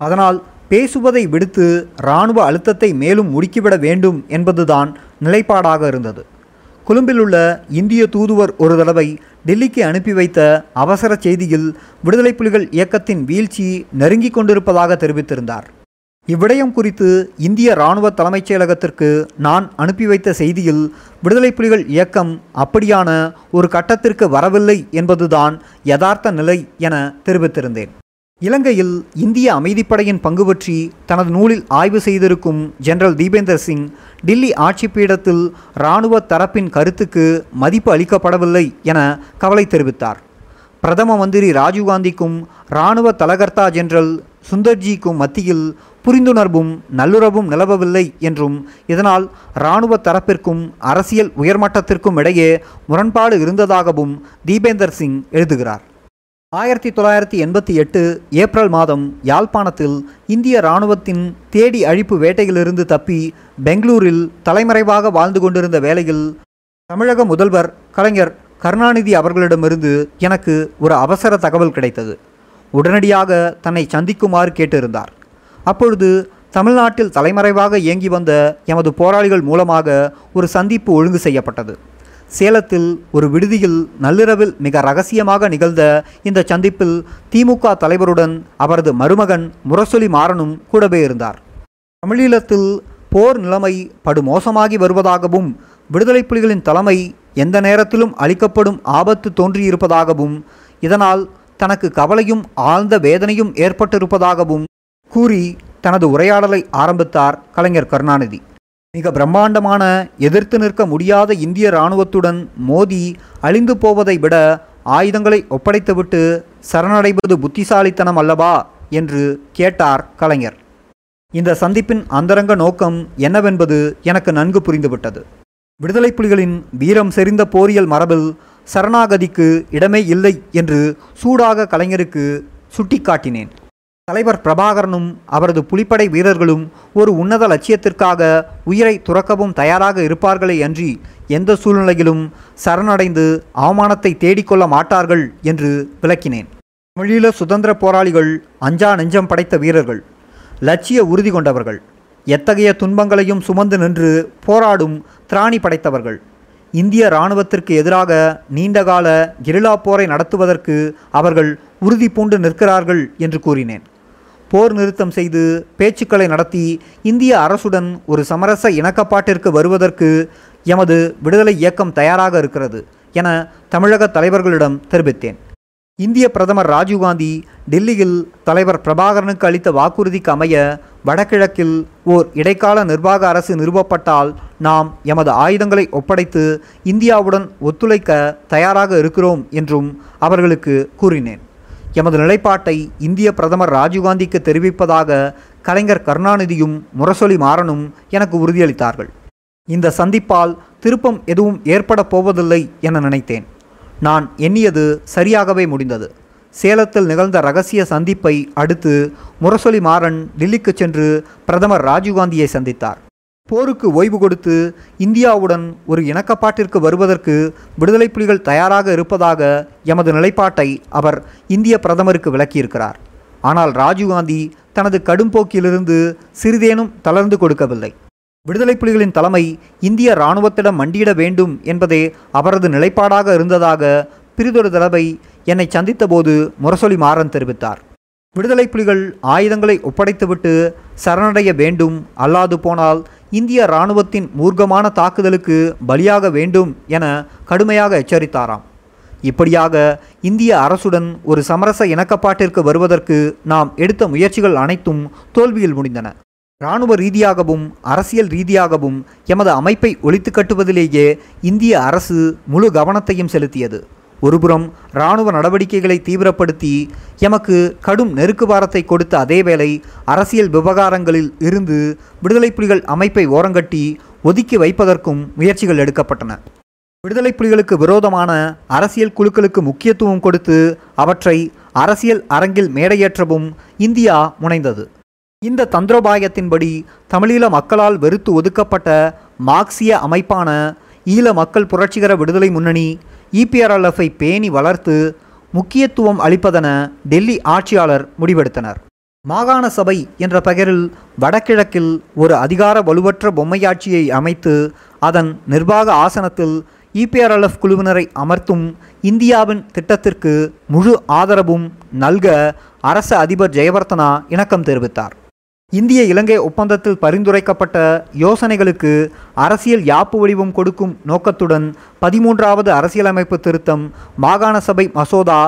அதனால் பேசுவதை விடுத்து இராணுவ அழுத்தத்தை மேலும் முடுக்கிவிட வேண்டும் என்பதுதான் நிலைப்பாடாக இருந்தது. கொழும்பில் உள்ள இந்திய தூதுவர் ஒரு தடவை டெல்லிக்கு அனுப்பி வைத்த அவசர செய்தியில் விடுதலை புலிகள் இயக்கத்தின் வீழ்ச்சி நெருங்கிக் கொண்டிருப்பதாக தெரிவித்திருந்தார். இவ்விடயம் குறித்து இந்திய இராணுவ தலைமைச் செயலகத்திற்கு நான் அனுப்பி வைத்த செய்தியில் விடுதலை புலிகள் இயக்கம் அப்படியான ஒரு கட்டத்திற்கு வரவில்லை என்பதுதான் யதார்த்த நிலை என தெரிவித்திருந்தேன். இலங்கையில் இந்திய அமைதிப்படையின் பங்கு பற்றி தனது நூலில் ஆய்வு செய்திருக்கும் ஜெனரல் தீபேந்தர் சிங் டில்லி ஆட்சி பீடத்தில் இராணுவ தரப்பின் கருத்துக்கு மதிப்பு அளிக்கப்படவில்லை என கவலை தெரிவித்தார். பிரதம மந்திரி ராஜீவ்காந்திக்கும் இராணுவ தலகர்த்தா ஜெனரல் சுந்தர்ஜிக்கும் மத்தியில் புரிந்துணர்வும் நல்லுறவும் நிலவவில்லை என்றும் இதனால் இராணுவ தரப்பிற்கும் அரசியல் உயர்மட்டத்திற்கும் இடையே முரண்பாடு இருந்ததாகவும் தீபேந்தர் சிங் எழுதுகிறார். ஆயிரத்தி தொள்ளாயிரத்தி எண்பத்தி எட்டு ஏப்ரல் மாதம் யாழ்ப்பாணத்தில் இந்திய இராணுவத்தின் தேடி அழிப்பு வேட்டையிலிருந்து தப்பி பெங்களூரில் தலைமறைவாக வாழ்ந்து கொண்டிருந்த வேளையில் தமிழக முதல்வர் கலைஞர் கருணாநிதி அவர்களிடமிருந்து எனக்கு ஒரு அவசர தகவல் கிடைத்தது. உடனடியாக தன்னை சந்திக்குமாறு கேட்டிருந்தார். அப்பொழுது தமிழ்நாட்டில் தலைமறைவாக இயங்கி வந்த எமது போராளிகள் மூலமாக ஒரு சந்திப்பு ஒழுங்கு செய்யப்பட்டது. சேலத்தில் ஒரு விடுதியில் நள்ளிரவில் மிக ரகசியமாக நிகழ்ந்த இந்த சந்திப்பில் திமுக தலைவருடன் அவரது மருமகன் முரசொலி மாறனும் கூடவே இருந்தார். தமிழீழத்தில் போர் நிலைமை படுமோசமாகி வருவதாகவும் விடுதலை புலிகளின் தலைமை எந்த நேரத்திலும் அளிக்கப்படும் ஆபத்து தோன்றியிருப்பதாகவும் இதனால் தனக்கு கவலையும் ஆழ்ந்த வேதனையும் ஏற்பட்டிருப்பதாகவும் கூறி தனது உரையாடலை ஆரம்பித்தார் கலைஞர் கருணாநிதி. மிக பிரம்மாண்டமான எதிர்த்து நிற்க முடியாத இந்திய இராணுவத்துடன் மோதி அழிந்து போவதை விட ஆயுதங்களை ஒப்படைத்துவிட்டு சரணடைவது புத்திசாலித்தனம் அல்லவா என்று கேட்டார் கலைஞர். இந்த சந்திப்பின் அந்தரங்க நோக்கம் என்னவென்பது எனக்கு நன்கு புரிந்துவிட்டது. விடுதலை புலிகளின் வீரம் செறிந்த போரியல் மரபில் சரணாகதிக்கு இடமே இல்லை என்று சூடாக கலைஞருக்கு சுட்டிக்காட்டினேன். தலைவர் பிரபாகரனும் அவரது புலிப்படை வீரர்களும் ஒரு உன்னத லட்சியத்திற்காக உயிரை துறக்கவும் தயாராக இருப்பார்களே அன்றி எந்த சூழ்நிலையிலும் சரணடைந்து அவமானத்தை தேடிக்கொள்ள மாட்டார்கள் என்று விளக்கினேன். தமிழீழ சுதந்திர போராளிகள் அஞ்சா நெஞ்சம் படைத்த வீரர்கள் லட்சிய உறுதி கொண்டவர்கள் எத்தகைய துன்பங்களையும் சுமந்து நின்று போராடும் திராணி படைத்தவர்கள் இந்திய இராணுவத்திற்கு எதிராக நீண்டகால கெரிலா போரை நடத்துவதற்கு அவர்கள் உறுதி பூண்டு நிற்கிறார்கள் என்று கூறினேன். போர் நிறுத்தம் செய்து பேச்சுக்களை நடத்தி இந்திய அரசுடன் ஒரு சமரச இணக்கப்பாட்டிற்கு வருவதற்கு எமது விடுதலை இயக்கம் தயாராக இருக்கிறது என தமிழக தலைவர்களிடம் தெரிவித்தேன். இந்திய பிரதமர் ராஜீவ்காந்தி டெல்லியில் தலைவர் பிரபாகரனுக்கு அளித்த வாக்குறுதிக்கு அமைய வடகிழக்கில் ஓர் இடைக்கால நிர்வாக அரசு நிறுவப்பட்டால் நாம் எமது ஆயுதங்களை ஒப்படைத்து இந்தியாவுடன் ஒத்துழைக்க தயாராக இருக்கிறோம் என்றும் அவர்களுக்கு கூறினேன். எமது நிலைப்பாட்டை இந்திய பிரதமர் ராஜீவ்காந்திக்கு தெரிவிப்பதாக கலைஞர் கருணாநிதியும் முரசொலி மாறனும் எனக்கு உறுதியளித்தார்கள். இந்த சந்திப்பால் திருப்பம் எதுவும் ஏற்பட போவதில்லை என நினைத்தேன். நான் எண்ணியது சரியாகவே முடிந்தது. சேலத்தில் நிகழ்ந்த ரகசிய சந்திப்பை அடுத்து முரசொலி மாறன் டெல்லிக்கு சென்று பிரதமர் ராஜீவ்காந்தியை சந்தித்தார். போருக்கு ஓய்வு கொடுத்து இந்தியாவுடன் ஒரு இணக்கப்பாட்டிற்கு வருவதற்கு விடுதலை புலிகள் தயாராக இருப்பதாக எமது நிலைப்பாட்டை அவர் இந்திய பிரதமருக்கு விளக்கியிருக்கிறார். ஆனால் ராஜீவ்காந்தி தனது கடும்போக்கிலிருந்து சிறிதேனும் தளர்ந்து கொடுக்கவில்லை. விடுதலை புலிகளின் தலைமை இந்திய இராணுவத்திடம் மண்டியிட வேண்டும் என்பதே அவரது நிலைப்பாடாக இருந்ததாக பிரிதொரு தடவை என்னை சந்தித்தபோது முரசொலி மாறன் தெரிவித்தார். விடுதலை புலிகள் ஆயுதங்களை ஒப்படைத்துவிட்டு சரணடைய வேண்டும் அல்லாது போனால் இந்திய இராணுவத்தின் மூர்க்கமான தாக்குதலுக்கு பலியாக வேண்டும் என கடுமையாக எச்சரித்தாராம். இப்படியாக இந்திய அரசுடன் ஒரு சமரச இணக்கப்பாட்டிற்கு வருவதற்கு நாம் எடுத்த முயற்சிகள் அனைத்தும் தோல்வியில் முடிந்தன. இராணுவ ரீதியாகவும் அரசியல் ரீதியாகவும் எமது அமைப்பை ஒழித்து கட்டுவதிலேயே இந்திய அரசு முழு கவனத்தையும் செலுத்தியது. ஒருபுறம் இராணுவ நடவடிக்கைகளை தீவிரப்படுத்தி எமக்கு கடும் நெருக்குவாரத்தை கொடுத்த அதேவேளை அரசியல் விவகாரங்களில் இருந்து விடுதலை புலிகள் அமைப்பை ஓரங்கட்டி ஒதுக்கி வைப்பதற்கும் முயற்சிகள் எடுக்கப்பட்டன. விடுதலை புலிகளுக்கு விரோதமான அரசியல் குழுக்களுக்கு முக்கியத்துவம் கொடுத்து அவற்றை அரசியல் அரங்கில் மேடையேற்றவும் இந்தியா முனைந்தது. இந்த தந்திரோபாயத்தின்படி தமிழீழ மக்களால் வெறுத்து ஒதுக்கப்பட்ட மார்க்சிய அமைப்பான ஈழ மக்கள் புரட்சிகர விடுதலை முன்னணி இபிஆர்எல்எஃப்ஐ பேணி வளர்த்து முக்கியத்துவம் அளிப்பதென டெல்லி ஆட்சியாளர் முடிவெடுத்தனர். மாகாண சபை என்ற பெயரில் வடகிழக்கில் ஒரு அதிகார வலுவற்ற பொம்மையாட்சியை அமைத்து அதன் நிர்வாக ஆசனத்தில் இபிஆர்எல்எஃப் குழுவினரை அமர்த்தும் இந்தியாவின் திட்டத்திற்கு முழு ஆதரவும் நல்க அரச அதிபர் ஜெயவர்த்தனா இணக்கம் தெரிவித்தார். இந்திய இலங்கை ஒப்பந்தத்தில் பரிந்துரைக்கப்பட்ட யோசனைகளுக்கு அரசியல் யாப்பு வடிவம் கொடுக்கும் நோக்கத்துடன் பதிமூன்றாவது அரசியலமைப்பு திருத்தம் மாகாண சபை மசோதா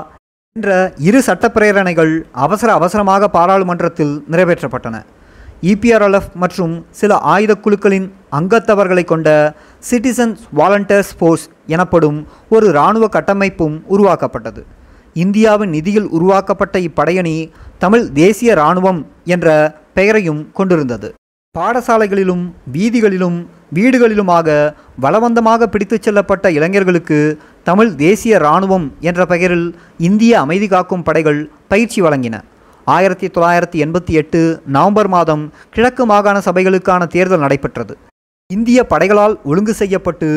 என்ற இரு சட்டப்பிரேரணைகள் அவசர அவசரமாக பாராளுமன்றத்தில் நிறைவேற்றப்பட்டன. இபிஆர்எல்எஃப் மற்றும் சில ஆயுத குழுக்களின் அங்கத்தவர்களை கொண்ட சிட்டிசன்ஸ் வாலண்டியர்ஸ் ஃபோர்ஸ் எனப்படும் ஒரு இராணுவ கட்டமைப்பும் உருவாக்கப்பட்டது. இந்தியாவின் நிதியில் உருவாக்கப்பட்ட இப்படையணி தமிழ் தேசிய இராணுவம் என்ற பெயரையும் கொண்டிருந்தது. பாடசாலைகளிலும் வீதிகளிலும் வீடுகளிலுமாக பலவந்தமாக பிடித்துச் செல்லப்பட்ட இளைஞர்களுக்கு தமிழ் தேசிய இராணுவம் என்ற பெயரில் இந்திய அமைதி காக்கும் படைகள் பயிற்சி வழங்கின. ஆயிரத்தி தொள்ளாயிரத்தி எண்பத்தி எட்டு நவம்பர் மாதம் கிழக்கு மாகாண சபைகளுக்கான தேர்தல் நடைபெற்றது. இந்திய படைகளால் ஒழுங்கு செய்யப்பட்டு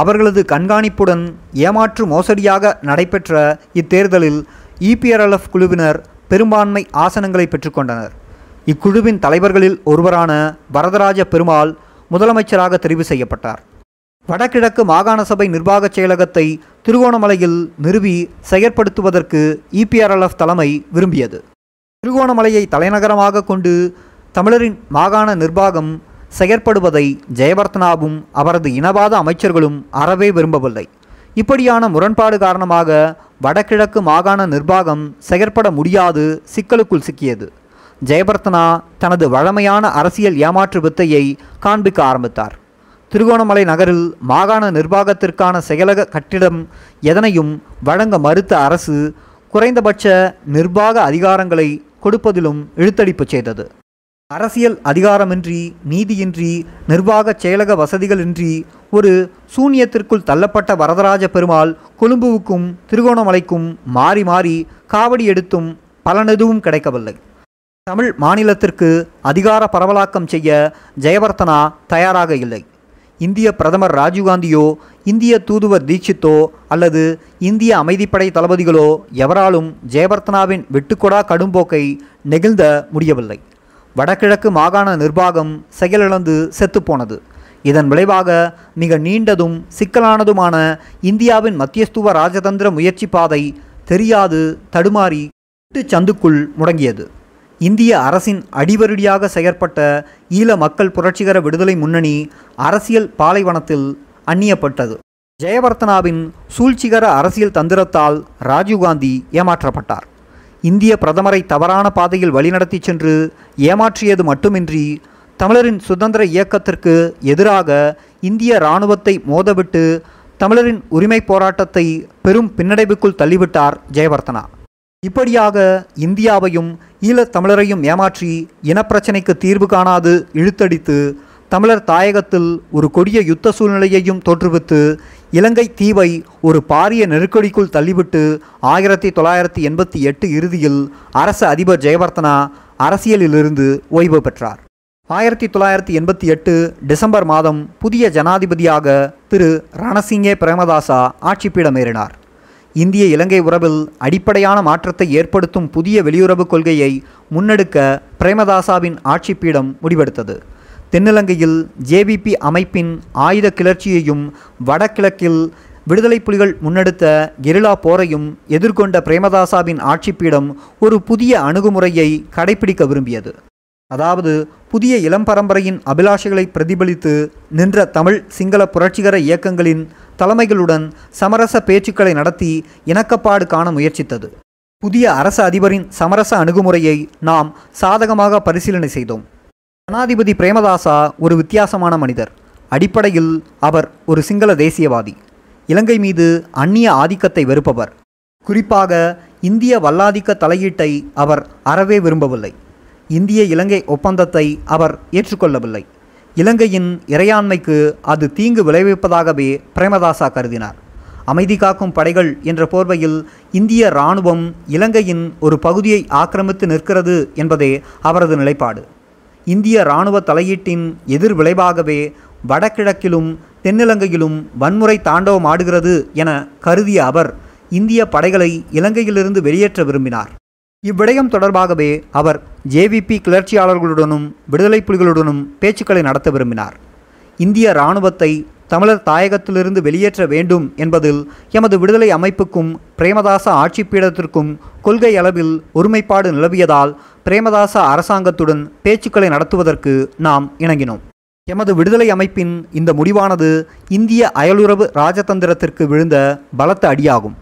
அவர்களது கண்காணிப்புடன் ஏமாற்று மோசடியாக நடைபெற்ற இத்தேர்தலில் இபிஆர்எல்எஃப் குழுவினர் பெரும்பான்மை ஆசனங்களை பெற்றுக்கொண்டனர் இக்குழுவின் தலைவர்களில் ஒருவரான வரதராஜ பெருமாள் முதலமைச்சராக தெரிவு செய்யப்பட்டார். வடகிழக்கு மாகாண சபை நிர்வாகச் செயலகத்தை திருகோணமலையில் நிறுவி செயற்படுத்துவதற்கு இபிஆர்எல்எஃப் தலைமை விரும்பியது. திருகோணமலையை தலைநகரமாக கொண்டு தமிழரின் மாகாண நிர்வாகம் செயற்படுவதை ஜெயவர்த்தனாவும் அவரது இனவாத அமைச்சர்களும் அறவே விரும்பவில்லை. இப்படியான முரண்பாடு காரணமாக வடகிழக்கு மாகாண நிர்வாகம் செயற்பட முடியாது சிக்கலுக்குள் சிக்கியது. ஜெயபர்த்தனா தனது வழமையான அரசியல் ஏமாற்று வித்தையை காண்பிக்க ஆரம்பித்தார். திருகோணமலை நகரில் மாகாண நிர்வாகத்திற்கான செயலக கட்டிடம் எதனையும் வழங்க மறுத்த அரசு குறைந்தபட்ச நிர்வாக அதிகாரங்களை கொடுப்பதிலும் இழுத்தடிப்பு செய்தது. அரசியல் அதிகாரமின்றி நீதியின்றி நிர்வாகச் செயலக வசதிகளின்றி ஒரு சூன்யத்திற்குள் தள்ளப்பட்ட வரதராஜ பெருமாள் கொழும்புவுக்கும் திருகோணமலைக்கும் மாறி மாறி காவடி எடுத்தும் பலனெதுவும் கிடைக்கவில்லை. தமிழ் மாநிலத்திற்கு அதிகார பரவலாக்கம் செய்ய ஜெயவர்த்தனா தயாராக இல்லை. இந்திய பிரதமர் ராஜீவ்காந்தியோ இந்திய தூதுவர் தீட்சித்தோ அல்லது இந்திய அமைதிப்படை தளபதிகளோ எவராலும் ஜெயவர்த்தனாவின் வெட்டுக்கொடா கடும்போக்கை நெகிழ்ந்த முடியவில்லை. வடகிழக்கு மாகாண நிர்வாகம் செயலிழந்து செத்துப்போனது. இதன் விளைவாக மிக நீண்டதும் சிக்கலானதுமான இந்தியாவின் மத்தியஸ்துவ ராஜதந்திர முயற்சி பாதை தெரியாது தடுமாறி சந்துக்குள் முடங்கியது. இந்திய அரசின் அடிவருடியாக செயற்பட்ட ஈழ மக்கள் புரட்சிகர விடுதலை முன்னணி அரசியல் பாலைவனத்தில் அந்நியப்பட்டது. ஜெயவர்த்தனாவின் சூழ்ச்சிகர அரசியல் தந்திரத்தால் ராஜீவ்காந்தி ஏமாற்றப்பட்டார். இந்திய பிரதமரை தவறான பாதையில் வழிநடத்தி சென்று ஏமாற்றியது மட்டுமின்றி தமிழரின் சுதந்திர இயக்கத்திற்கு எதிராக இந்திய இராணுவத்தை மோதவிட்டு தமிழரின் உரிமை போராட்டத்தை பெரும் பின்னடைவுக்குள் தள்ளிவிட்டார் ஜெயவர்த்தனா இப்படியாக இந்தியாவையும் ஈழத் தமிழரையும் ஏமாற்றி இனப்பிரச்சினைக்கு தீர்வு காணாது இழுத்தடித்து தமிழர் தாயகத்தில் ஒரு கொடிய யுத்த சூழ்நிலையையும் தோற்றுவித்து இலங்கை தீவை ஒரு பாரிய நெருக்கடிக்குள் தள்ளிவிட்டு ஆயிரத்தி தொள்ளாயிரத்தி எண்பத்தி எட்டு இறுதியில் அரச அதிபர் ஜெயவர்த்தனா அரசியலிலிருந்து ஓய்வு பெற்றார். ஆயிரத்தி தொள்ளாயிரத்தி எண்பத்தி எட்டு டிசம்பர் மாதம் புதிய ஜனாதிபதியாக திரு ரணசிங்கே பிரேமதாசா ஆட்சிப்பீடமேறினார். இந்திய இலங்கை உறவில் அடிப்படையான மாற்றத்தை ஏற்படுத்தும் புதிய வெளியுறவுக் கொள்கையை முன்னெடுக்க பிரேமதாசாவின் ஆட்சிப்பீடம் முடிவெடுத்தது. தென்னிலங்கையில் ஜேவிபி அமைப்பின் ஆயுத கிளர்ச்சியையும் வடகிழக்கில் விடுதலை புலிகள் முன்னெடுத்த கெரிலா போரையும் எதிர்கொண்ட பிரேமதாசாவின் ஆட்சிப்பீடம் ஒரு புதிய அணுகுமுறையை கடைபிடிக்க விரும்பியது. அதாவது புதிய இளம் பரம்பரையின் அபிலாஷைகளை பிரதிபலித்து நின்ற தமிழ் சிங்கள புரட்சிகர இயக்கங்களின் தலைமைகளுடன் சமரச பேச்சுக்களை நடத்தி இணக்கப்பாடு காண முயற்சித்தது. புதிய அரச அதிபரின் சமரச அணுகுமுறையை நாம் சாதகமாக பரிசீலனை செய்தோம். ஜனாதிபதி பிரேமதாசா ஒரு வித்தியாசமான மனிதர். அடிப்படையில் அவர் ஒரு சிங்கள தேசியவாதி. இலங்கை மீது அந்நிய ஆதிக்கத்தை வெறுப்பவர். குறிப்பாக இந்திய வல்லாதிக்க தலையீட்டை அவர் அறவே விரும்பவில்லை. இந்திய இலங்கை ஒப்பந்தத்தை அவர் ஏற்றுக்கொள்ளவில்லை. இலங்கையின் இறையாண்மைக்கு அது தீங்கு விளைவிப்பதாகவே பிரேமதாசா கருதினார். அமைதி காக்கும் படைகள் என்ற போர்வையில் இந்திய இராணுவம் இலங்கையின் ஒரு பகுதியை ஆக்கிரமித்து நிற்கிறது என்பதே அவரது நிலைப்பாடு. இந்திய இராணுவ தலையீட்டின் எதிர் விளைவாகவே வடகிழக்கிலும் தென்னிலங்கையிலும் வன்முறை தாண்டவமாடுகிறது என கருதிய அவர் இந்திய படைகளை இலங்கையிலிருந்து வெளியேற்ற விரும்பினார். இவ்விடயம் தொடர்பாகவே அவர் ஜேவிபி கிளர்ச்சியாளர்களுடனும் விடுதலை புலிகளுடனும் பேச்சுக்களை நடத்த விரும்பினார். இந்திய இராணுவத்தை தமிழர் தாயகத்திலிருந்து வெளியேற்ற வேண்டும் என்பதில் எமது விடுதலை அமைப்புக்கும் பிரேமதாச ஆட்சி பீடத்திற்கும் கொள்கை அளவில் ஒருமைப்பாடு நிலவியதால் பிரேமதாச அரசாங்கத்துடன் பேச்சுக்களை நடத்துவதற்கு நாம் இணங்கினோம். எமது விடுதலை அமைப்பின் இந்த முடிவானது இந்திய அயலுறவு ராஜதந்திரத்திற்கு விழுந்த பலத்த அடியாகும்.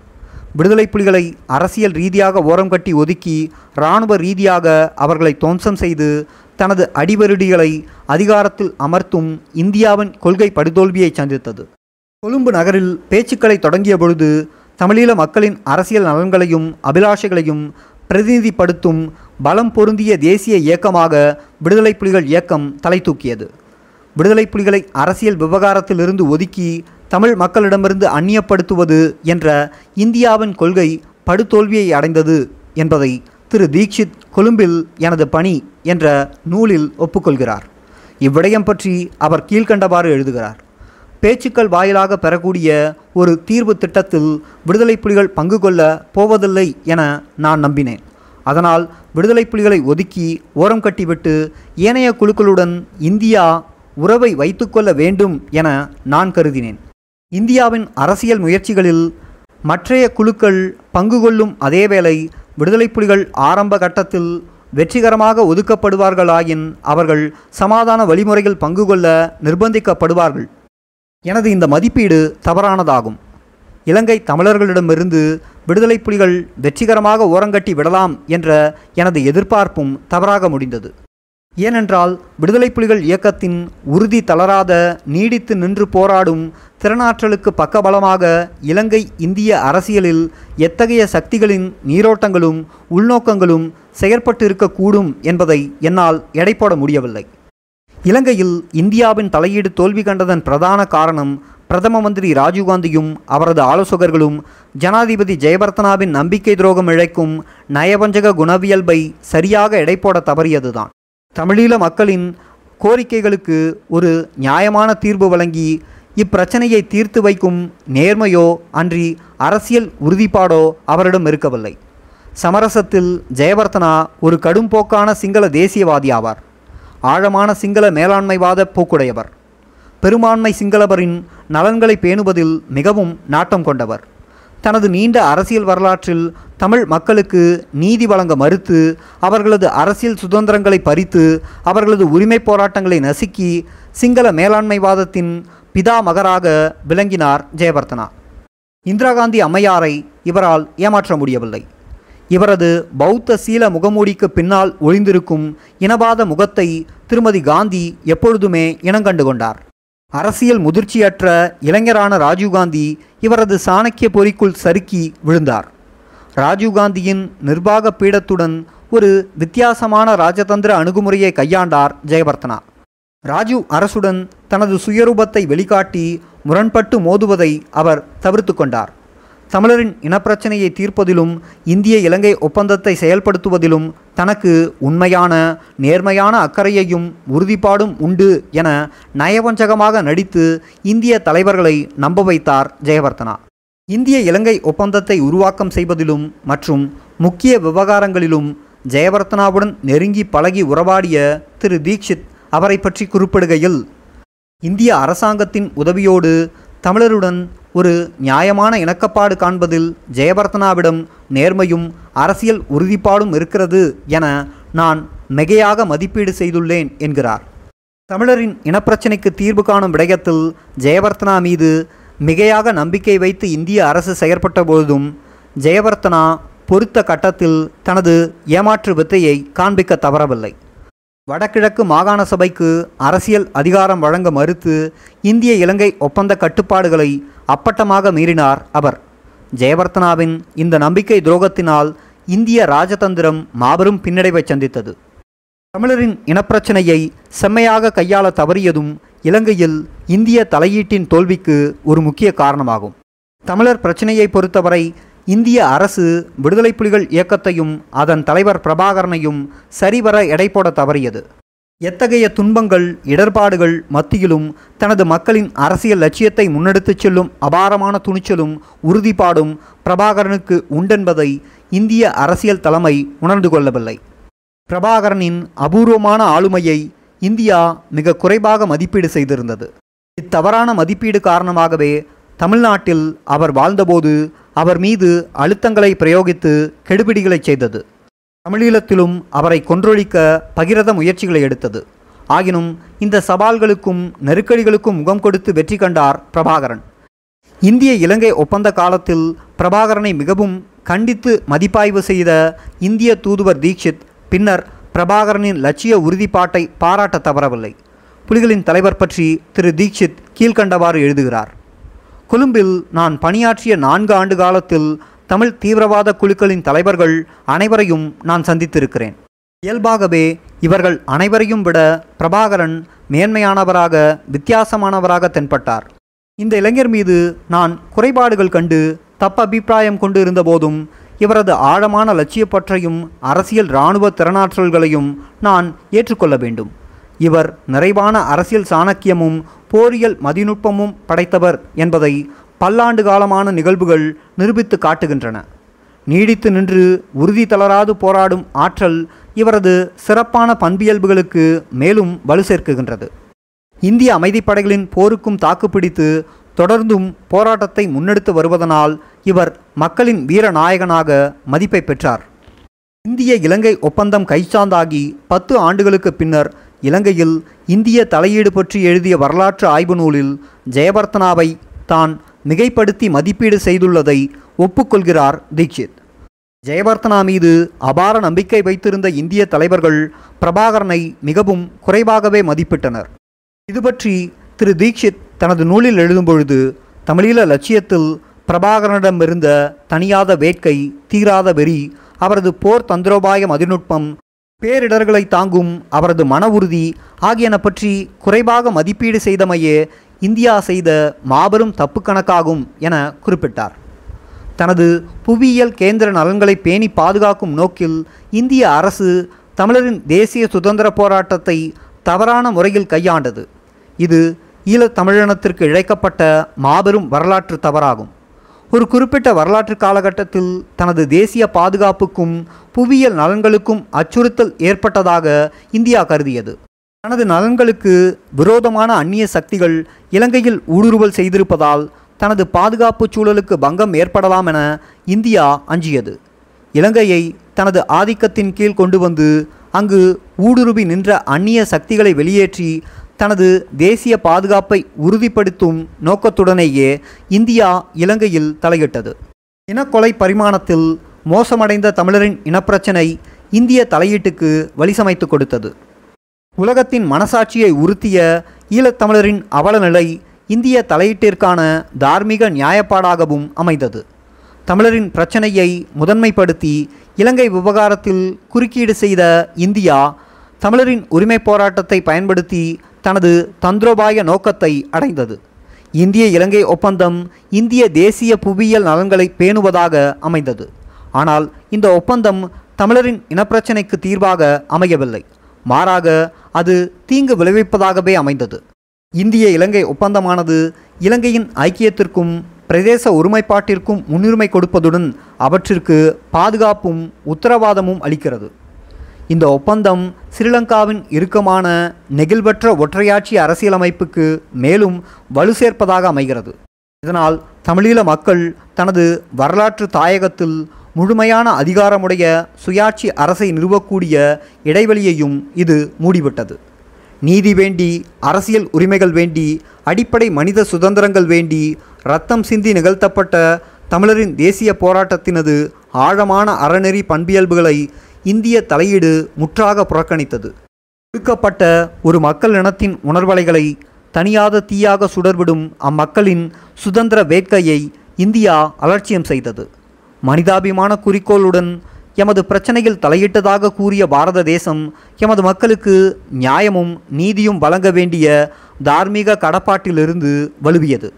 விடுதலை புலிகளை அரசியல் ரீதியாக ஓரம் கட்டி ஒதுக்கி இராணுவ ரீதியாக அவர்களை துவம்சம் செய்து தனது அடிவருடிகளை அதிகாரத்தில் அமர்த்தும் இந்தியாவின் கொள்கை படுதோல்வியை சந்தித்தது கொழும்பு நகரில் பேச்சுக்களை தொடங்கிய பொழுது தமிழீழ மக்களின் அரசியல் நலன்களையும் அபிலாஷைகளையும் பிரதிநிதிப்படுத்தும் பலம் பொருந்திய தேசிய இயக்கமாக விடுதலை புலிகள் இயக்கம் தலை தூக்கியது. விடுதலை புலிகளை அரசியல் விவகாரத்திலிருந்து ஒதுக்கி தமிழ் மக்களிடமிருந்து அந்நியப்படுத்துவது என்ற இந்தியாவின் கொள்கை படுதோல்வியை அடைந்தது என்பதை திரு தீக்ஷித் கொழும்பில் எனது பணி என்ற நூலில் ஒப்புக்கொள்கிறார். இவ்விடயம் பற்றி அவர் கீழ்க்கண்டவாறு எழுதுகிறார். பேச்சுக்கள் வாயிலாக பெறக்கூடிய ஒரு தீர்வு திட்டத்தில் விடுதலை புலிகள் பங்கு கொள்ள போவதில்லை என நான் நம்பினேன். அதனால் விடுதலை புலிகளை ஒதுக்கி ஓரம் கட்டிவிட்டு ஏனைய குழுக்களுடன் இந்தியா உறவை வைத்துக்கொள்ள வேண்டும் என நான் கருதினேன். இந்தியாவின் அரசியல் முயற்சிகளில் மற்றைய குழுக்கள் பங்கு கொள்ளும் அதேவேளை விடுதலை புலிகள் ஆரம்ப கட்டத்தில் வெற்றிகரமாக ஒதுக்கப்படுவார்களாயின் அவர்கள் சமாதான வழிமுறையில் பங்கு கொள்ள நிர்பந்திக்கப்படுவார்கள். எனது இந்த மதிப்பீடு தவறானதாகும். இலங்கை தமிழர்களிடமிருந்து விடுதலை புலிகள் வெற்றிகரமாக ஓரங்கட்டி விடலாம் என்ற எனது எதிர்பார்ப்பும் தவறாக முடிந்தது. ஏனென்றால் விடுதலை புலிகள் இயக்கத்தின் உறுதி தளராத நீடித்து நின்று போராடும் திறனாற்றலுக்கு பக்கபலமாக இலங்கை இந்திய அரசியலில் எத்தகைய சக்திகளின் நீரோட்டங்களும் உள்நோக்கங்களும் செயற்பட்டிருக்கக்கூடும் என்பதை என்னால் எடைப்போட முடியவில்லை. இலங்கையில் இந்தியாவின் தலையீடு தோல்வி கண்டதன் பிரதான காரணம் பிரதம மந்திரி ராஜீவ்காந்தியும் அவரது ஆலோசகர்களும் ஜனாதிபதி ஜெயபர்த்தனாவின் நம்பிக்கை துரோகம் இழைக்கும் நயவஞ்சக குணவியல்பை சரியாக எடை தவறியதுதான். தமிழீழ மக்களின் கோரிக்கைகளுக்கு ஒரு நியாயமான தீர்வு வழங்கி இப்பிரச்சனையை தீர்த்து வைக்கும் நேர்மையோ அன்றி அரசியல் உறுதிப்பாடோ அவரிடம் இருக்கவில்லை. சமரசத்தில் ஜெயவர்த்தனா ஒரு கடும்போக்கான சிங்கள தேசியவாதி ஆவார். ஆழமான சிங்கள மேலாண்மைவாத போக்குடையவர். பெரும்பான்மை சிங்களவரின் நலன்களை பேணுவதில் மிகவும் நாட்டம் கொண்டவர். தனது நீண்ட அரசியல் வரலாற்றில் தமிழ் மக்களுக்கு நீதி வழங்க மறுத்து அவர்களது அரசியல் சுதந்திரங்களை பறித்து அவர்களது உரிமை போராட்டங்களை நசுக்கி சிங்கள மேலாண்மைவாதத்தின் பிதா மகராக விளங்கினார் ஜெயவர்த்தனா. இந்திரா காந்தி அம்மையாரை இவரால் ஏமாற்ற முடியவில்லை. இவரது பௌத்த சீல முகமூடிக்கு பின்னால் ஒளிந்திருக்கும் இனவாத முகத்தை திருமதி காந்தி எப்பொழுதுமே இனங்கண்டு கொண்டார். அரசியல் முதிர்ச்சியற்ற இளைஞரான ராஜீவ்காந்தி இவரது சாணக்கிய பொறிக்குள் சறுக்கி விழுந்தார். ராஜீவ்காந்தியின் நிர்வாக பீடத்துடன் ஒரு வித்தியாசமான ராஜதந்திர அணுகுமுறையை கையாண்டார் ஜெயவர்த்தனா. ராஜீவ் அரசுடன் தனது சுயரூபத்தை வெளிக்காட்டி முரண்பட்டு மோதுவதை அவர் தவிர்த்து கொண்டார். தமிழரின் இனப்பிரச்சனையை தீர்ப்பதிலும் இந்திய இலங்கை ஒப்பந்தத்தை செயல்படுத்துவதிலும் தனக்கு உண்மையான நேர்மையான அக்கறையையும் உறுதிப்பாடும் உண்டு என நயவஞ்சகமாக நடித்து இந்திய தலைவர்களை நம்ப வைத்தார் ஜெயவர்த்தனா. இந்திய இலங்கை ஒப்பந்தத்தை உருவாக்கம் செய்வதிலும் மற்றும் முக்கிய விவகாரங்களிலும் ஜெயவர்த்தனாவுடன் நெருங்கி பழகி உறவாடிய திரு தீக்ஷித் அவரை பற்றி குறிப்பிடுகையில் இந்திய அரசாங்கத்தின் உதவியோடு தமிழருடன் ஒரு நியாயமான இணக்கப்பாடு காண்பதில் ஜெயவர்த்தனாவிடம் நேர்மையும் அரசியல் உறுதிப்பாடும் இருக்கிறது என நான் மிகையாக மதிப்பீடு செய்துள்ளேன் என்கிறார். தமிழரின் இனப்பிரச்சினைக்கு தீர்வு காணும் விடயத்தில் ஜெயவர்த்தனா மீது மிகையாக நம்பிக்கை வைத்து இந்திய அரசு செயற்பட்ட பொழுதும் ஜெயவர்த்தனா பொறுத்த கட்டத்தில் தனது ஏமாற்று வித்தையை காண்பிக்க தவறவில்லை. வடகிழக்கு மாகாண சபைக்கு அரசியல் அதிகாரம் வழங்க மறுத்து இந்திய இலங்கை ஒப்பந்த கட்டுப்பாடுகளை அப்பட்டமாக மீறினார் அவர். ஜெயவர்த்தனாவின் இந்த நம்பிக்கை துரோகத்தினால் இந்திய ராஜதந்திரம் மாபெரும் பின்னடைவை சந்தித்தது. தமிழரின் இனப்பிரச்சனையை செம்மையாக கையாள தவறியதும் இலங்கையில் இந்திய தலையீட்டின் தோல்விக்கு ஒரு முக்கிய காரணமாகும். தமிழர் பிரச்சனையை பொறுத்தவரை இந்திய அரசு விடுதலை புலிகள் இயக்கத்தையும் அதன் தலைவர் பிரபாகரனையும் சரிவர எடை போட தவறியது. எத்தகைய துன்பங்கள் இடர்பாடுகள் மத்தியிலும் தனது மக்களின் அரசியல் லட்சியத்தை முன்னெடுத்துச் செல்லும் அபாரமான துணிச்சலும் உறுதிப்பாடும் பிரபாகரனுக்கு உண்டென்பதை இந்திய அரசியல் தலைமை உணர்ந்து கொள்ளவில்லை. பிரபாகரனின் அபூர்வமான ஆளுமையை இந்தியா மிக குறைவாக மதிப்பீடு செய்திருந்தது. இத்தவறான மதிப்பீடு காரணமாகவே தமிழ்நாட்டில் அவர் வாழ்ந்தபோது அவர் மீது அழுத்தங்களை பிரயோகித்து கெடுபிடிகளை செய்தது. தமிழீழத்திலும் அவரை கொன்றொழிக்க பகிரத முயற்சிகளை எடுத்தது. ஆகினும் இந்த சவால்களுக்கும் நெருக்கடிகளுக்கும் முகம் கொடுத்து வெற்றி கண்டார் பிரபாகரன். இந்திய இலங்கை ஒப்பந்த காலத்தில் பிரபாகரனை மிகவும் கண்டித்து மதிப்பாய்வு செய்த இந்திய தூதுவர் தீக்ஷித் பின்னர் பிரபாகரனின் லட்சிய உறுதிப்பாட்டை பாராட்ட தவறவில்லை. புலிகளின் தலைவர் பற்றி திரு தீக்ஷித் கீழ்கண்டவாறு எழுதுகிறார். கொழும்பில் நான் பணியாற்றிய நான்கு ஆண்டு காலத்தில் தமிழ் தீவிரவாத குழுக்களின் தலைவர்கள் அனைவரையும் நான் சந்தித்திருக்கிறேன். இயல்பாகவே இவர்கள் அனைவரையும் விட பிரபாகரன் மேன்மையானவராக வித்தியாசமானவராக தென்பட்டார். இந்த இளைஞர் மீது நான் குறைபாடுகள் கண்டு தப்ப அபிப்பிராயம் கொண்டு இருந்தபோதும் இவரது ஆழமான லட்சியப்பற்றையும் அரசியல் இராணுவ திறனாற்றல்களையும் நான் ஏற்றுக்கொள்ள வேண்டும். இவர் நிறைவான அரசியல் சாணக்கியமும் போரியல் மதிநுட்பமும் படைத்தவர் என்பதை பல்லாண்டு காலமான நிகழ்வுகள் நிரூபித்து காட்டுகின்றன. நீடித்து நின்று உறுதி தளராது போராடும் ஆற்றல் இவரது சிறப்பான பண்பியல்புகளுக்கு மேலும் வலு சேர்க்குகின்றது. இந்திய அமைதிப்படைகளின் போருக்கும் தாக்குப்பிடித்து தொடர்ந்தும் போராட்டத்தை முன்னெடுத்து வருவதனால் இவர் மக்களின் வீரநாயகனாக மதிப்பை பெற்றார். இந்திய இலங்கை ஒப்பந்தம் கைச்சாந்தாகி பத்து ஆண்டுகளுக்கு பின்னர் இலங்கையில் இந்திய தலையீடு பற்றி எழுதிய வரலாற்று ஆய்வு நூலில் ஜெயவர்த்தனாவை தான் மிகைப்படுத்தி மதிப்பீடு செய்துள்ளதை ஒப்புக்கொள்கிறார் தீக்ஷித் ஜெயவர்த்தனா மீது அபார நம்பிக்கை வைத்திருந்த இந்திய தலைவர்கள் பிரபாகரனை மிகவும் குறைவாகவே மதிப்பிட்டனர். இது பற்றி திரு தீக்ஷித் தனது நூலில் எழுதும்பொழுது தமிழீழ லட்சியத்தில் பிரபாகரனிடமிருந்த தனியாத வேட்கை தீராத வெறி அவரது போர் தந்திரோபாய மதிநுட்பம் பேரிடர்களை தாங்கும் அவரது மன உறுதி ஆகியன பற்றி குறைவாக மதிப்பீடு செய்தமையே இந்தியா செய்த மாபெரும் தப்பு கணக்காகும் என குறிப்பிட்டார். தனது புவியியல் கேந்திர நலன்களை பேணி பாதுகாக்கும் நோக்கில் இந்திய அரசு தமிழரின் தேசிய சுதந்திர போராட்டத்தை தவறான முறையில் கையாண்டது. இது ஈழத் தமிழினத்திற்கு இழைக்கப்பட்ட மாபெரும் வரலாற்று தவறாகும். ஒரு குறிப்பிட்ட வரலாற்று காலகட்டத்தில் தனது தேசிய பாதுகாப்புக்கும் புவியியல் நலன்களுக்கும் அச்சுறுத்தல் ஏற்பட்டதாக இந்தியா கருதியது. தனது நலன்களுக்கு விரோதமான அந்நிய சக்திகள் இலங்கையில் ஊடுருவல் செய்திருப்பதால் தனது பாதுகாப்பு சூழலுக்கு பங்கம் ஏற்படலாம் என இந்தியா அஞ்சியது. இலங்கையை தனது ஆதிக்கத்தின் கீழ் கொண்டு வந்து அங்கு ஊடுருவி நின்ற அந்நிய சக்திகளை வெளியேற்றி தனது தேசிய பாதுகாப்பை உறுதிப்படுத்தும் நோக்கத்துடனேயே இந்தியா இலங்கையில் தலையிட்டது. இனக்கொலை பரிமாணத்தில் மோசமடைந்த தமிழரின் இனப்பிரச்சனை இந்திய தலையீட்டுக்கு வழிசமைத்து கொடுத்தது. உலகத்தின் மனசாட்சியை உறுத்திய ஈழத்தமிழரின் அவலநிலை இந்திய தலையீட்டிற்கான தார்மீக நியாயப்பாடாகவும் அமைந்தது. தமிழரின் பிரச்சனையை முதன்மைப்படுத்தி இலங்கை விவகாரத்தில் குறுக்கீடு செய்த இந்தியா தமிழரின் உரிமை போராட்டத்தை பயன்படுத்தி தனது தந்திரோபாய நோக்கத்தை அடைந்தது. இந்திய இலங்கை ஒப்பந்தம் இந்திய தேசிய புவியியல் நலன்களை பேணுவதாக அமைந்தது. ஆனால் இந்த ஒப்பந்தம் தமிழரின் இனப்பிரச்சினைக்கு தீர்வாக அமையவில்லை. மாறாக அது தீங்கு விளைவிப்பதாகவே அமைந்தது. இந்திய இலங்கை ஒப்பந்தமானது இலங்கையின் ஐக்கியத்திற்கும் பிரதேச ஒருமைப்பாட்டிற்கும் முன்னுரிமை கொடுப்பதுடன் அவற்றிற்கு பாதுகாப்பும் உத்தரவாதமும் அளிக்கிறது. இந்த ஒப்பந்தம் ஸ்ரீலங்காவின் இறுக்கமான நெகிழ்வற்ற ஒற்றையாட்சி அரசியலமைப்புக்கு மேலும் வலு சேர்ப்பதாக அமைகிறது. இதனால் தமிழீழ மக்கள் தனது வரலாற்று தாயகத்தில் முழுமையான அதிகாரமுடைய சுயாட்சி அரசை நிறுவக்கூடிய இடைவெளியையும் இது மூடிவிட்டது. நீதி வேண்டி அரசியல் உரிமைகள் வேண்டி அடிப்படை மனித சுதந்திரங்கள் வேண்டி ரத்தம் சிந்தி நிகழ்த்தப்பட்ட தமிழரின் தேசிய போராட்டத்தினது ஆழமான அறநெறி பண்பியல்புகளை இந்திய தலையீடு முற்றாக புறக்கணித்தது. ஒடுக்கப்பட்ட ஒரு மக்கள் இனத்தின் உணர்வலைகளை தனியாத தீயாக சுடர்விடும் அம்மக்களின் சுதந்திர வேட்கையை இந்தியா அலட்சியம் செய்தது. மனிதாபிமான குறிக்கோளுடன் எமது பிரச்சனையில் தலையிட்டதாக கூறிய பாரத தேசம் எமது மக்களுக்கு நியாயமும் நீதியும் வழங்க வேண்டிய தார்மீக கடப்பாட்டிலிருந்து வலுவியது.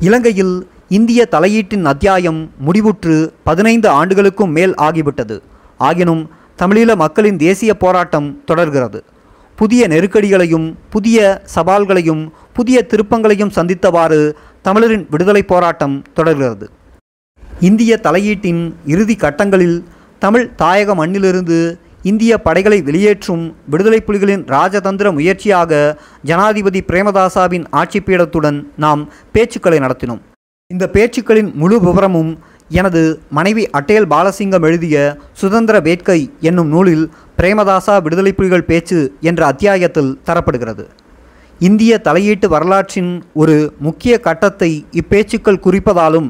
இலங்கையில் இந்திய தலையீட்டின் அத்தியாயம் முடிவுற்று பதினைந்து ஆண்டுகளுக்கும் மேல் ஆகிவிட்டது. ஆகினும் தமிழீழ மக்களின் தேசிய போராட்டம் தொடர்கிறது. புதிய நெருக்கடிகளையும் புதிய சவால்களையும் புதிய திருப்பங்களையும் சந்தித்தவாறு தமிழரின் விடுதலை போராட்டம் தொடர்கிறது. இந்திய தலையீட்டின் இறுதி கட்டங்களில் தமிழ் தாயக மண்ணிலிருந்து இந்திய படைகளை வெளியேற்றும் விடுதலை புலிகளின் ராஜதந்திர முயற்சியாக ஜனாதிபதி பிரேமதாசாவின் ஆட்சிப்பீடத்துடன் நாம் பேச்சுக்களை நடத்தினோம். இந்த பேச்சுக்களின் முழு விவரமும் எனது மனைவி அட்டேல் பாலசிங்கம் எழுதிய சுதந்திர வேட்கை என்னும் நூலில் பிரேமதாசா விடுதலை புலிகள் பேச்சு என்ற அத்தியாயத்தில் தரப்படுகிறது. இந்திய தலையீட்டு வரலாற்றின் ஒரு முக்கிய கட்டத்தை இப்பேச்சுக்கள் குறிப்பதாலும்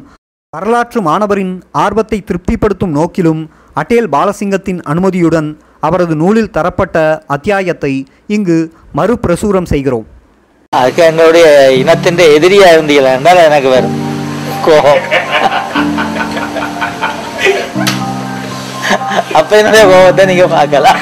வரலாற்று மாணவரின் ஆர்வத்தை திருப்திப்படுத்தும் நோக்கிலும் அட்டேல் பாலசிங்கத்தின் அனுமதியுடன் அவரது நூலில் தரப்பட்ட அத்தியாயத்தை இங்கு மறுபிரசுரம் செய்கிறோம். அதுக்கு எங்களுடைய இனத்தின் எதிரியா இருந்தீங்களா என்றால் எனக்கு வரும் கோபம். அப்ப என்னுடைய கோபத்தை நீங்க பார்க்கலாம்.